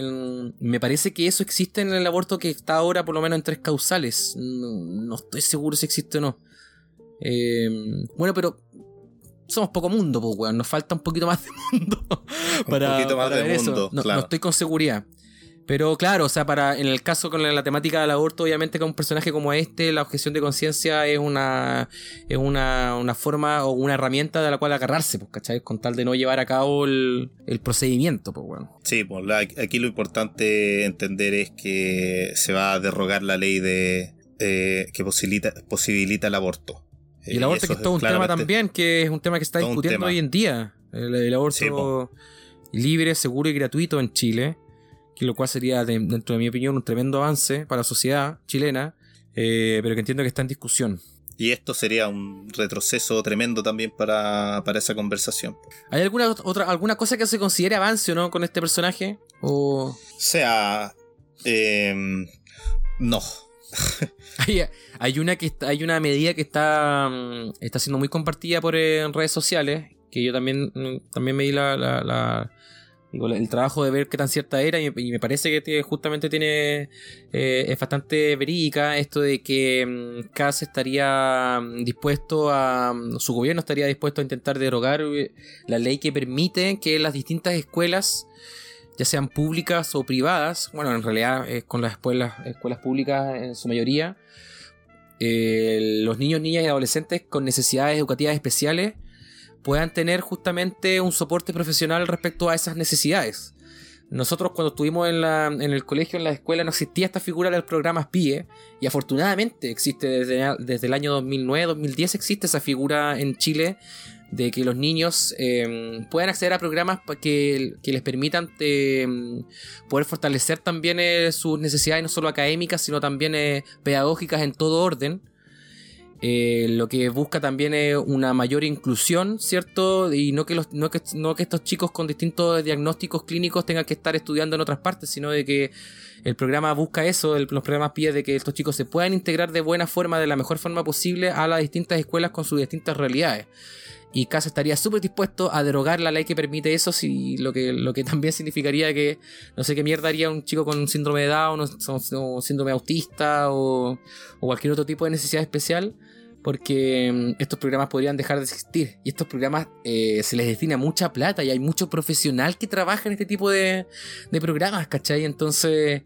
me parece que eso existe en el aborto que está ahora por lo menos en tres causales. No, estoy seguro si existe o no. Eh, bueno, pero somos poco mundo, pues, weón. Nos falta un poquito más de mundo. para, un poquito más de mundo. No, no, estoy con seguridad. Pero claro, o sea, para en el caso con la, temática del aborto, obviamente con un personaje como este, la objeción de conciencia es una es una, una, forma o una herramienta de la cual agarrarse, pues, ¿cachai? Con tal de no llevar a cabo el, procedimiento, pues bueno. Sí, pues aquí lo importante entender es que se va a derrogar la ley de eh, que posibilita, posibilita el aborto. Y el aborto que es todo un tema también, que es un tema que está discutiendo hoy en día. El, aborto libre, seguro y gratuito en Chile que lo cual sería, dentro de mi opinión, un tremendo avance para la sociedad chilena, eh, pero que entiendo que está en discusión. Y esto sería un retroceso tremendo también para, esa conversación. ¿Hay alguna otra alguna cosa que se considere avance o no con este personaje? O sea, em, no. hay, una que hay una medida que está, mm, está siendo muy compartida por en redes sociales, que yo también, mm, también me di la el trabajo de ver qué tan cierta era y, me parece que justamente tiene eh, es bastante verídica esto de que um, estaría mm, dispuesto a mm, su gobierno estaría dispuesto a intentar derogar eh, la ley que permite que las distintas escuelas ya sean públicas o privadas bueno en realidad es con las escuelas escuelas públicas en su mayoría eh, los niños niñas y adolescentes con necesidades educativas especiales puedan tener justamente un soporte profesional respecto a esas necesidades. Nosotros cuando estuvimos en, el colegio, en la escuela, no existía esta figura de los programas PIE y afortunadamente existe desde, desde el año 2009-2010 existe esa figura en Chile de que los niños em, puedan acceder a programas que, que les permitan em, poder fortalecer también eh, sus necesidades no solo académicas sino también eh, pedagógicas en todo orden eh, lo que busca también es una mayor inclusión, ¿cierto? Y no que, los, no, que, no que estos chicos con distintos diagnósticos clínicos tengan que estar estudiando en otras partes, sino de que el programa busca eso, los programas piden de que estos chicos se puedan integrar de buena forma, de la mejor forma posible a las distintas escuelas con sus distintas realidades. Y CAS estaría súper dispuesto a derogar la ley que permite eso, si, lo, que, lo que también significaría que no sé qué mierda haría un chico con síndrome de Down o, síndrome autista o, o cualquier otro tipo de necesidad especial porque mm, estos programas podrían dejar de existir. Y estos programas eh, se les destina mucha plata y hay mucho profesional que trabaja en este tipo de, programas, ¿cachai? Entonces,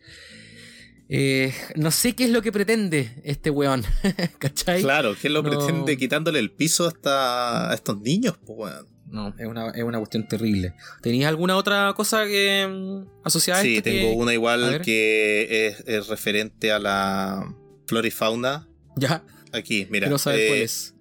eh, no sé qué es lo que pretende este weón. ¿Cachai? Claro, ¿qué es lo No. pretende quitándole el piso hasta a estos niños? Pues, weón. No, es una, es una cuestión terrible. ¿Tenías alguna otra cosa que mm, asociada a Sí, esto? que- tengo una a igual que es, es referente a la flora y fauna. Ya, Aquí, mira. quiero saber eh, cuál es.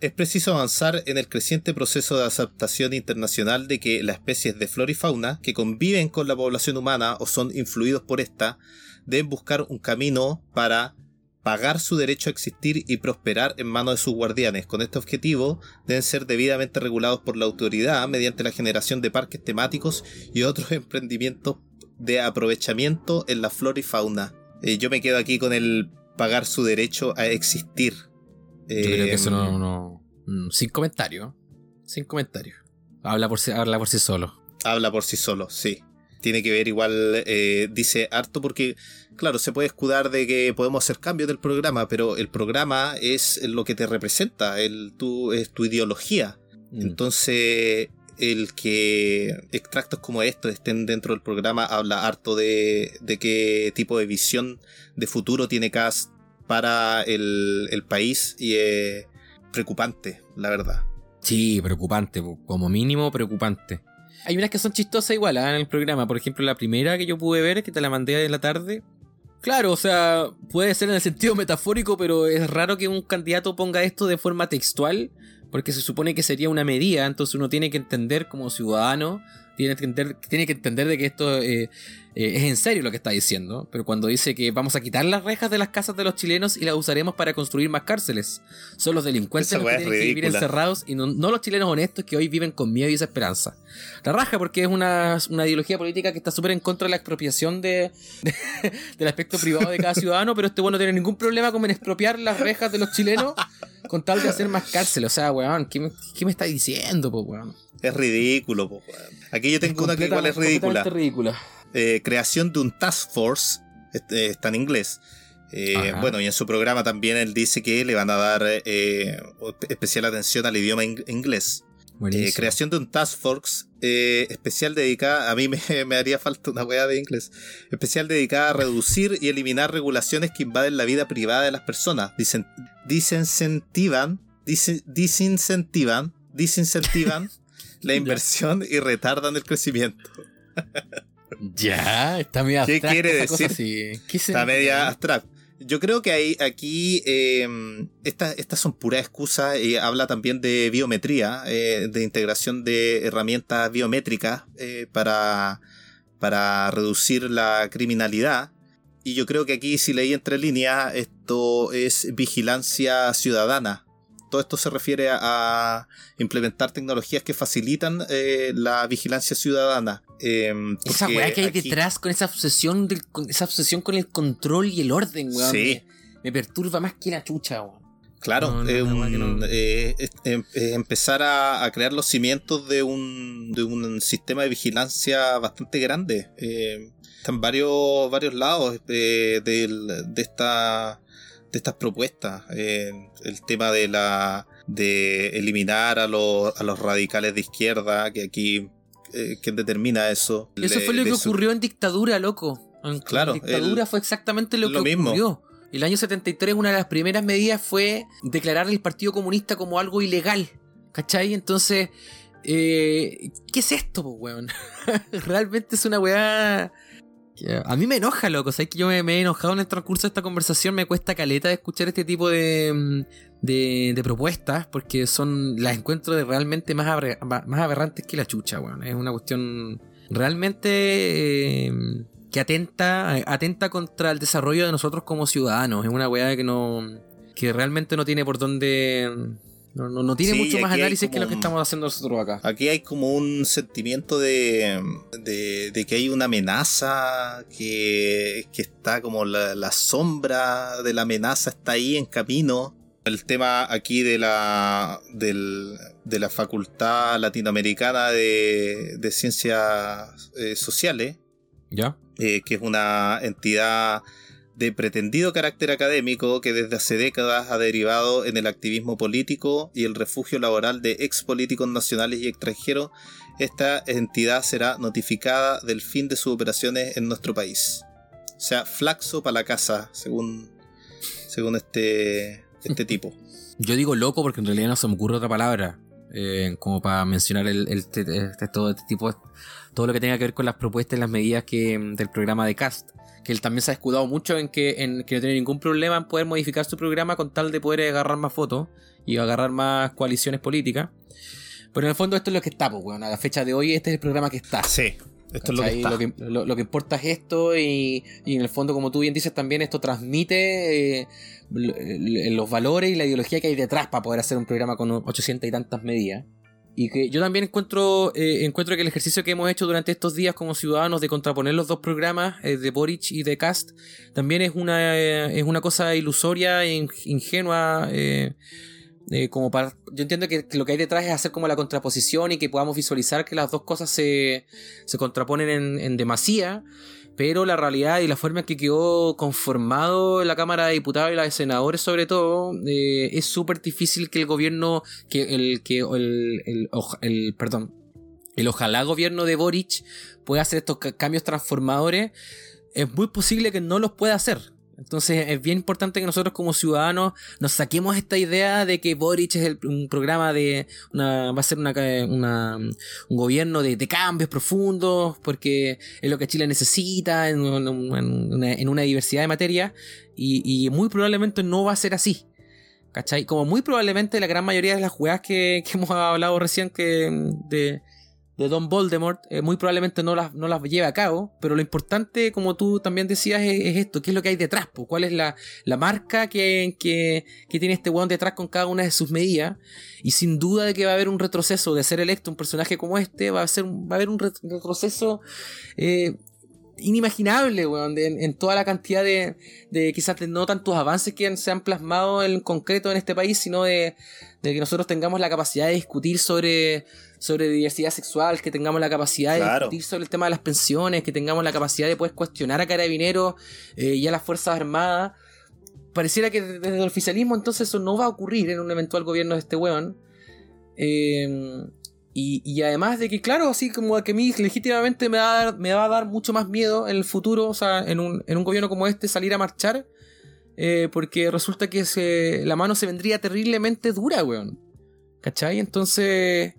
Es preciso avanzar en el creciente proceso de adaptación internacional de que las especies de flora y fauna que conviven con la población humana o son influidos por esta deben buscar un camino para pagar su derecho a existir y prosperar en manos de sus guardianes. Con este objetivo deben ser debidamente regulados por la autoridad mediante la generación de parques temáticos y otros emprendimientos de aprovechamiento en la flora y fauna. Eh, yo me quedo aquí con el pagar su derecho a existir. Yo creo que eso no, no- mm, Sin comentario. Sin comentario. Habla por sí, habla por sí solo. habla por sí solo, sí. Tiene que ver igual, eh, dice harto porque, claro, se puede escudar de que podemos hacer cambios del programa, pero el programa es lo que te representa, el, tu, es tu ideología. Mm. Entonces, el que extractos como estos estén dentro del programa habla harto de, de qué tipo de visión de futuro tiene CAS para el, el país y es preocupante, la verdad. Sí, preocupante, como mínimo preocupante. Hay unas que son chistosas igual ah, en el programa. Por ejemplo, la primera que yo pude ver, que te la mandé en la tarde. Claro, o sea, puede ser en el sentido metafórico, pero es raro que un candidato ponga esto de forma textual, porque se supone que sería una medida, entonces uno tiene que entender como ciudadano, tiene que entender, tiene que entender de que esto eh, eh, es en serio lo que está diciendo, pero cuando dice que vamos a quitar las rejas de las casas de los chilenos y las usaremos para construir más cárceles, son los delincuentes Esa los que tienen que vivir encerrados y no, no los chilenos honestos que hoy viven con miedo y desesperanza. La raja porque es una, una ideología política que está súper en contra de la expropiación de, de- del aspecto privado de cada ciudadano, pero este bueno no tiene ningún problema con expropiar las rejas de los chilenos con tal de hacer más cárcel. O sea, weón, ¿qué me, qué me está diciendo, po, weón? Es ridículo, po. Aquí yo tengo una que igual es ridícula. Ridícula. eh, creación de un task force, este, está en inglés. Eh, bueno, y en su programa también él dice que le van a dar eh, especial atención al idioma ing- inglés. Eh, creación de un task force eh, especial dedicada, a mí me, me haría falta una weá de inglés, especial dedicada a reducir y eliminar regulaciones que invaden la vida privada de las personas, Dicen, disincentivan, disincentivan, disincentivan la inversión y retardan el crecimiento. Ya, está media ¿Qué quiere decir? así. ¿Qué Está media abstract. Yo creo que hay aquí eh, estas son puras excusas y habla también de biometría, eh, de integración de herramientas biométricas eh, para, para reducir la criminalidad. Y yo creo que aquí, si leí entre líneas, esto es vigilancia ciudadana. Todo esto se refiere a, a implementar tecnologías que facilitan eh, la vigilancia ciudadana. Eh, Esa weá que hay aquí- detrás con esa obsesión del, con esa obsesión con el control y el orden, weón. Sí. Me, me perturba más que la chucha, weón. Claro, No, un- eh, em- empezar a, a crear los cimientos de un, de un sistema de vigilancia bastante grande. Eh, están varios, varios lados eh, del- de, esta, de estas propuestas. Eh, el tema de la de eliminar a los, a los radicales de izquierda, que aquí eh, ¿quién determina eso? Eso Le- fue lo que su- ocurrió en dictadura, loco. En, Claro, en dictadura el- fue exactamente lo, lo que mismo. ocurrió. El año 73 una de las primeras medidas fue declarar el Partido Comunista como algo ilegal. ¿Cachai? Entonces, eh, ¿qué es esto, po, weón? Realmente es una weá... A mí me enoja, loco. ¿Sabes que yo me, he enojado en el transcurso de esta conversación? Me cuesta caleta escuchar este tipo de, mm, de, propuestas porque son las encuentro de realmente más, más aberrantes que la chucha, weón. Es una cuestión realmente eh, que atenta, atenta contra el desarrollo de nosotros como ciudadanos. Es una weá que no. que realmente no tiene por dónde. No, no- no tiene Sí, mucho más análisis que lo que estamos haciendo nosotros acá. Aquí hay como un sentimiento de, de, de que hay una amenaza, que, que está como la, la sombra de la amenaza está ahí en camino. El tema aquí de la, del- de la Facultad Latinoamericana de, de Ciencias eh, Sociales, ¿Ya? eh, que es una entidad de pretendido carácter académico que desde hace décadas ha derivado en el activismo político y el refugio laboral de ex políticos nacionales y extranjeros, esta entidad será notificada del fin de sus operaciones en nuestro país. sea flaxo para la casa, según, según este, este tipo. Yo digo loco porque en realidad no se me ocurre otra palabra. Eh, como para mencionar el, este, todo este tipo todo lo que tenga que ver con las propuestas y las medidas que, del programa de cast que él también se ha escudado mucho en que, en que no tiene ningún problema en poder modificar su programa con tal de poder agarrar más fotos y agarrar más coaliciones políticas. Pero en el fondo esto es lo que está, pues, bueno, a la fecha de hoy este es el programa que está. Sí. Esto es lo que, está. Lo, que, importa es esto y, y, en el fondo, como tú bien dices, también esto transmite eh, los valores y la ideología que hay detrás para poder hacer un programa con 800 y tantas medidas. Y que yo también encuentro, eh, encuentro que el ejercicio que hemos hecho durante estos días como ciudadanos de contraponer los dos programas, eh, de Boric y de Cast, también es una, es una cosa ilusoria e ingenua. Como para, yo entiendo que, lo que hay detrás es hacer como la contraposición y que podamos visualizar que las dos cosas se, se contraponen en, en demasía pero la realidad y la forma en que quedó conformado la Cámara de Diputados y la de Senadores sobre todo, eh, es súper difícil que el gobierno, que el, que el, el, el, perdón, el ojalá gobierno de Boric pueda hacer estos cambios transformadores, es muy posible que no los pueda hacer. Entonces es bien importante que nosotros como ciudadanos nos saquemos esta idea de que Boric es un programa de una, va a ser una, un gobierno de, cambios profundos porque es lo que Chile necesita en, una, diversidad de materias y, muy probablemente no va a ser así. ¿Cachai? Como muy probablemente la gran mayoría de las jugadas que, hemos hablado recién que de Don Voldemort, eh, muy probablemente no las, no las lleve a cabo, pero lo importante, como tú también decías, es, esto, qué es lo que hay detrás, cuál es la, marca que, que, tiene este weón detrás con cada una de sus medidas, y sin duda de que va a haber un retroceso de ser electo un personaje como este, va a, ser, va a haber un retroceso eh, inimaginable, weón, en, toda la cantidad de, de quizás no tantos avances que se han plasmado en concreto en este país, sino de, de que nosotros tengamos la capacidad de discutir sobre sobre diversidad sexual, que tengamos la capacidad de discutir sobre el tema de las pensiones, que tengamos la capacidad de poder cuestionar a carabineros eh, y a las Fuerzas Armadas. Pareciera que desde el oficialismo entonces eso no va a ocurrir en un eventual gobierno de este weón. Eh, y, además de que, claro, así como que a mí legítimamente me va, a dar, me va a dar mucho más miedo en el futuro, o sea, en un, en un gobierno como este, salir a marchar, eh, porque resulta que se, la mano se vendría terriblemente dura, weón. ¿Cachai? Entonces,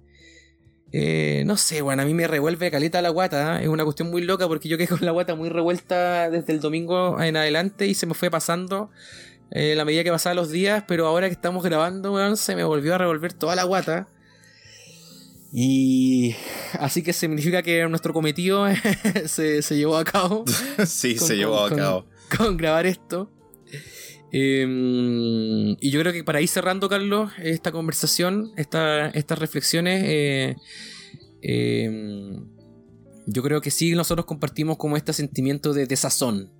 eh, no sé, bueno, a mí me revuelve caleta la guata. ¿eh? Es una cuestión muy loca porque yo quedé con la guata muy revuelta desde el domingo en adelante y se me fue pasando eh, la medida que pasaban los días. Pero ahora que estamos grabando, se me volvió a revolver toda la guata. Y así que significa que nuestro cometido se, llevó a cabo. sí, se llevó a cabo. Con grabar esto. Em, y yo creo que para ir cerrando, Carlos, esta conversación, esta, estas reflexiones, eh, em, yo creo que sí nosotros compartimos como este sentimiento de desazón.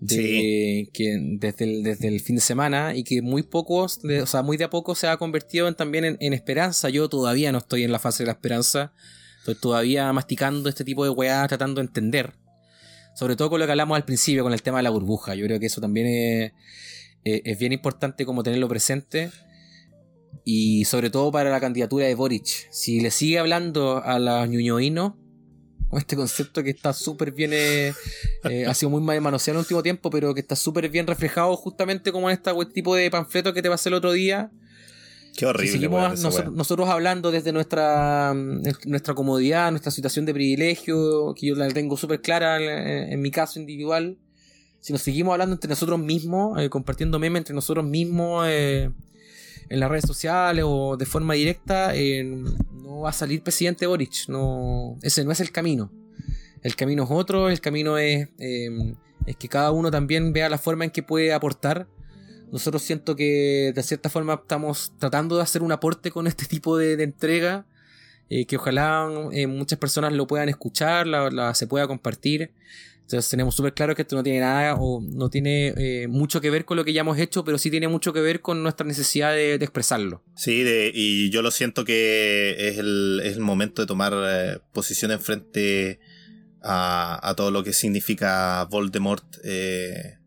De, que desde el, desde el fin de semana y que muy pocos, o sea, muy de a poco se ha convertido también en, esperanza. Yo todavía no estoy en la fase de la esperanza, estoy todavía masticando este tipo de weá, tratando de entender. Sobre todo con lo que hablamos al principio, con el tema de la burbuja. Yo creo que eso también es, es bien importante como tenerlo presente. Y sobre todo para la candidatura de Boric. Si le sigue hablando a los ñuñoínos, este concepto que está súper bien, eh, eh, ha sido muy mal manoseado en el último tiempo, pero que está súper bien reflejado justamente como en este tipo de panfleto que te pasé el otro día. Qué horrible. seguimos nosotros, hablando desde nuestra, nuestra comodidad, nuestra situación de privilegio, que yo la tengo súper clara en, mi caso individual. Si nos seguimos hablando entre nosotros mismos, eh, compartiendo memes entre nosotros mismos en las redes sociales o de forma directa, no va a salir presidente Boric. No, ese no es el camino. El camino es otro, el camino es, es que cada uno también vea la forma en que puede aportar nosotros siento que de cierta forma estamos tratando de hacer un aporte con este tipo de, entrega, eh, que ojalá eh, muchas personas lo puedan escuchar, la, se pueda compartir. Entonces tenemos súper claro que esto no tiene nada o no tiene eh, mucho que ver con lo que ya hemos hecho, pero sí tiene mucho que ver con nuestra necesidad de, expresarlo. Sí, y yo lo siento que es el, es el momento de tomar posición en frente a, todo lo que significa Voldemort. Eh,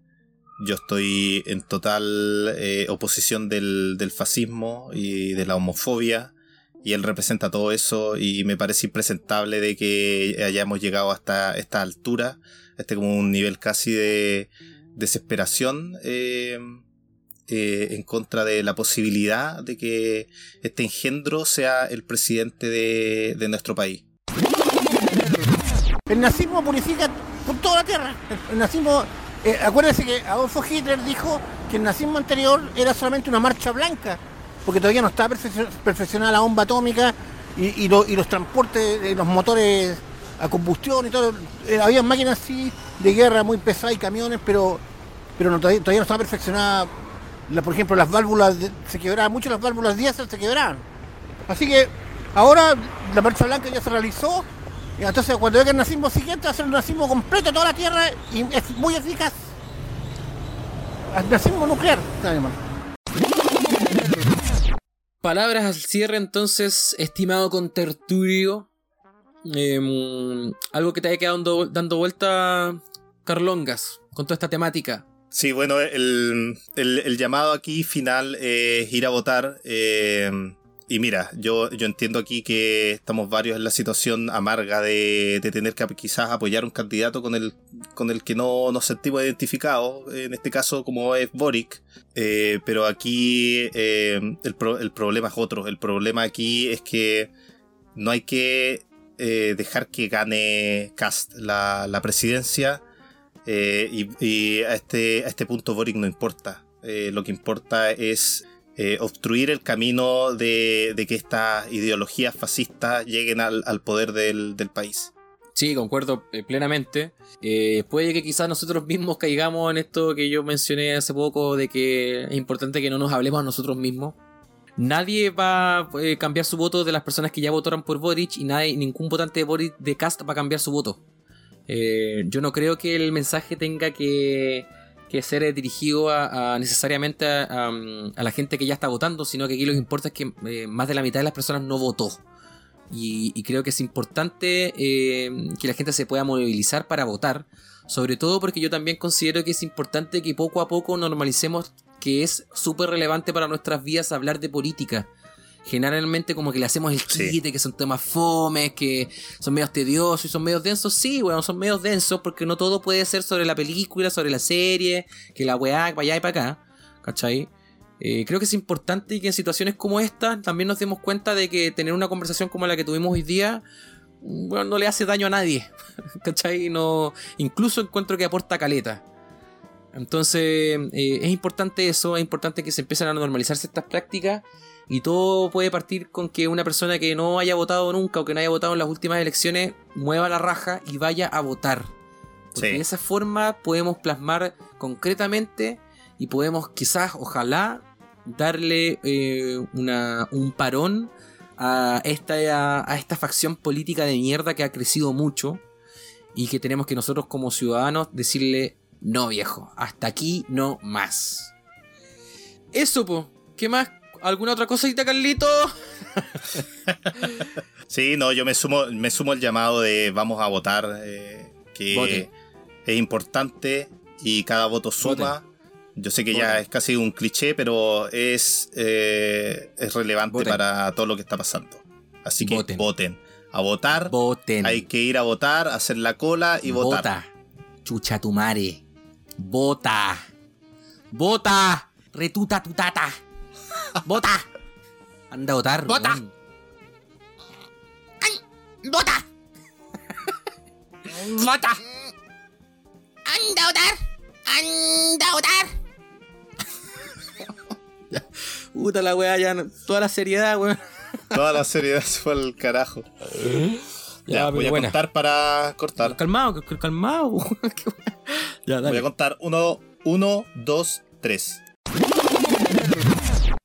yo estoy en total eh, oposición del, fascismo y de la homofobia y él representa todo eso y me parece impresentable de que hayamos llegado hasta esta altura, este como un nivel casi de desesperación eh, eh, en contra de la posibilidad de que este engendro sea el presidente de, nuestro país. El nazismo purifica por toda la tierra. El nazismo, eh, acuérdense que Adolfo Hitler dijo que el nazismo anterior era solamente una marcha blanca, porque todavía no estaba perfeccionada la bomba atómica y, los transportes, los motores a combustión y todo. Eh, había máquinas así de guerra muy pesadas y camiones, pero, pero todavía, no estaba perfeccionada. por ejemplo, las válvulas se quebraban, mucho las válvulas diésel se quebraban. Así que ahora la marcha blanca ya se realizó entonces cuando venga el nazismo siguiente va a ser un nazismo completo de toda la Tierra y es muy eficaz. Nazismo nuclear, Palabras al cierre entonces, estimado contertulio. Em, algo que te haya quedado dando, vuelta, Carlongas, con toda esta temática. Sí, bueno, el, llamado aquí final es ir a votar. Eh, y mira, yo, yo entiendo aquí que estamos varios en la situación amarga de, tener que quizás apoyar un candidato con el, con el que no nos sentimos identificados, en este caso como es Boric, eh, pero aquí eh, el, el, problema es otro, el problema aquí es que no hay que eh, dejar que gane Cast la, la presidencia y, y, a, este, a este punto Boric no importa, lo que importa es eh, obstruir el camino de, que estas ideologías fascistas lleguen al, poder del, país. Sí, concuerdo eh, plenamente. Eh, puede que quizás nosotros mismos caigamos en esto que yo mencioné hace poco, de que es importante que no nos hablemos a nosotros mismos. Nadie va a cambiar su voto de las personas que ya votaron por Boric y nadie, ningún votante de Boric de Cast va a cambiar su voto. yo no creo que el mensaje tenga que ser dirigido a, necesariamente mm, a, la gente que ya está votando, sino que aquí lo que importa es que eh, más de la mitad de las personas no votó. Y, creo que es importante eh, que la gente se pueda movilizar para votar, sobre todo porque yo también considero que es importante que poco a poco normalicemos que es súper relevante para nuestras vidas hablar de política generalmente como que le hacemos el quite, que son temas fomes, que son medios tediosos y son medios densos. Sí, bueno, son medios densos porque no todo puede ser sobre la película, sobre la serie, que la weá, para allá y para acá. ¿Cachai? Eh, creo que es importante que en situaciones como esta también nos demos cuenta de que tener una conversación como la que tuvimos hoy día, bueno, no le hace daño a nadie. ¿Cachai? No, incluso encuentro que aporta caleta. Entonces, eh, es importante eso, es importante que se empiecen a normalizarse estas prácticas y todo puede partir con que una persona que no haya votado nunca o que no haya votado en las últimas elecciones mueva la raja y vaya a votar. Porque de esa forma podemos plasmar concretamente y podemos quizás, ojalá, darle eh, una, un parón a esta, a esta facción política de mierda que ha crecido mucho y que tenemos que nosotros como ciudadanos decirle, no viejo, hasta aquí no más. Eso, po. ¿Qué más ¿Alguna otra cosita, Carlito? sí, no, yo me sumo, me sumo el llamado de vamos a votar, eh, que es importante y cada voto suma. Yo sé que ya es casi un cliché, pero es, eh, es relevante para todo lo que está pasando. Así que voten. A votar. Voten. Hay que ir a votar, hacer la cola y votar. Vota. Chucha tu mare. Vota. Vota. Retuta tu tata. ¡Bota! Anda a votar. ¡Bota! ¡Ay! ¡Bota! ¡Bota! ¡Anda a votar! ¡Anda a votar! Puta la weá, ya toda la seriedad, weón. Toda la seriedad se fue al carajo. Ya, voy a contar para cortar. Calmado, calmado. ya, dale. Voy a contar uno, uno, dos, tres.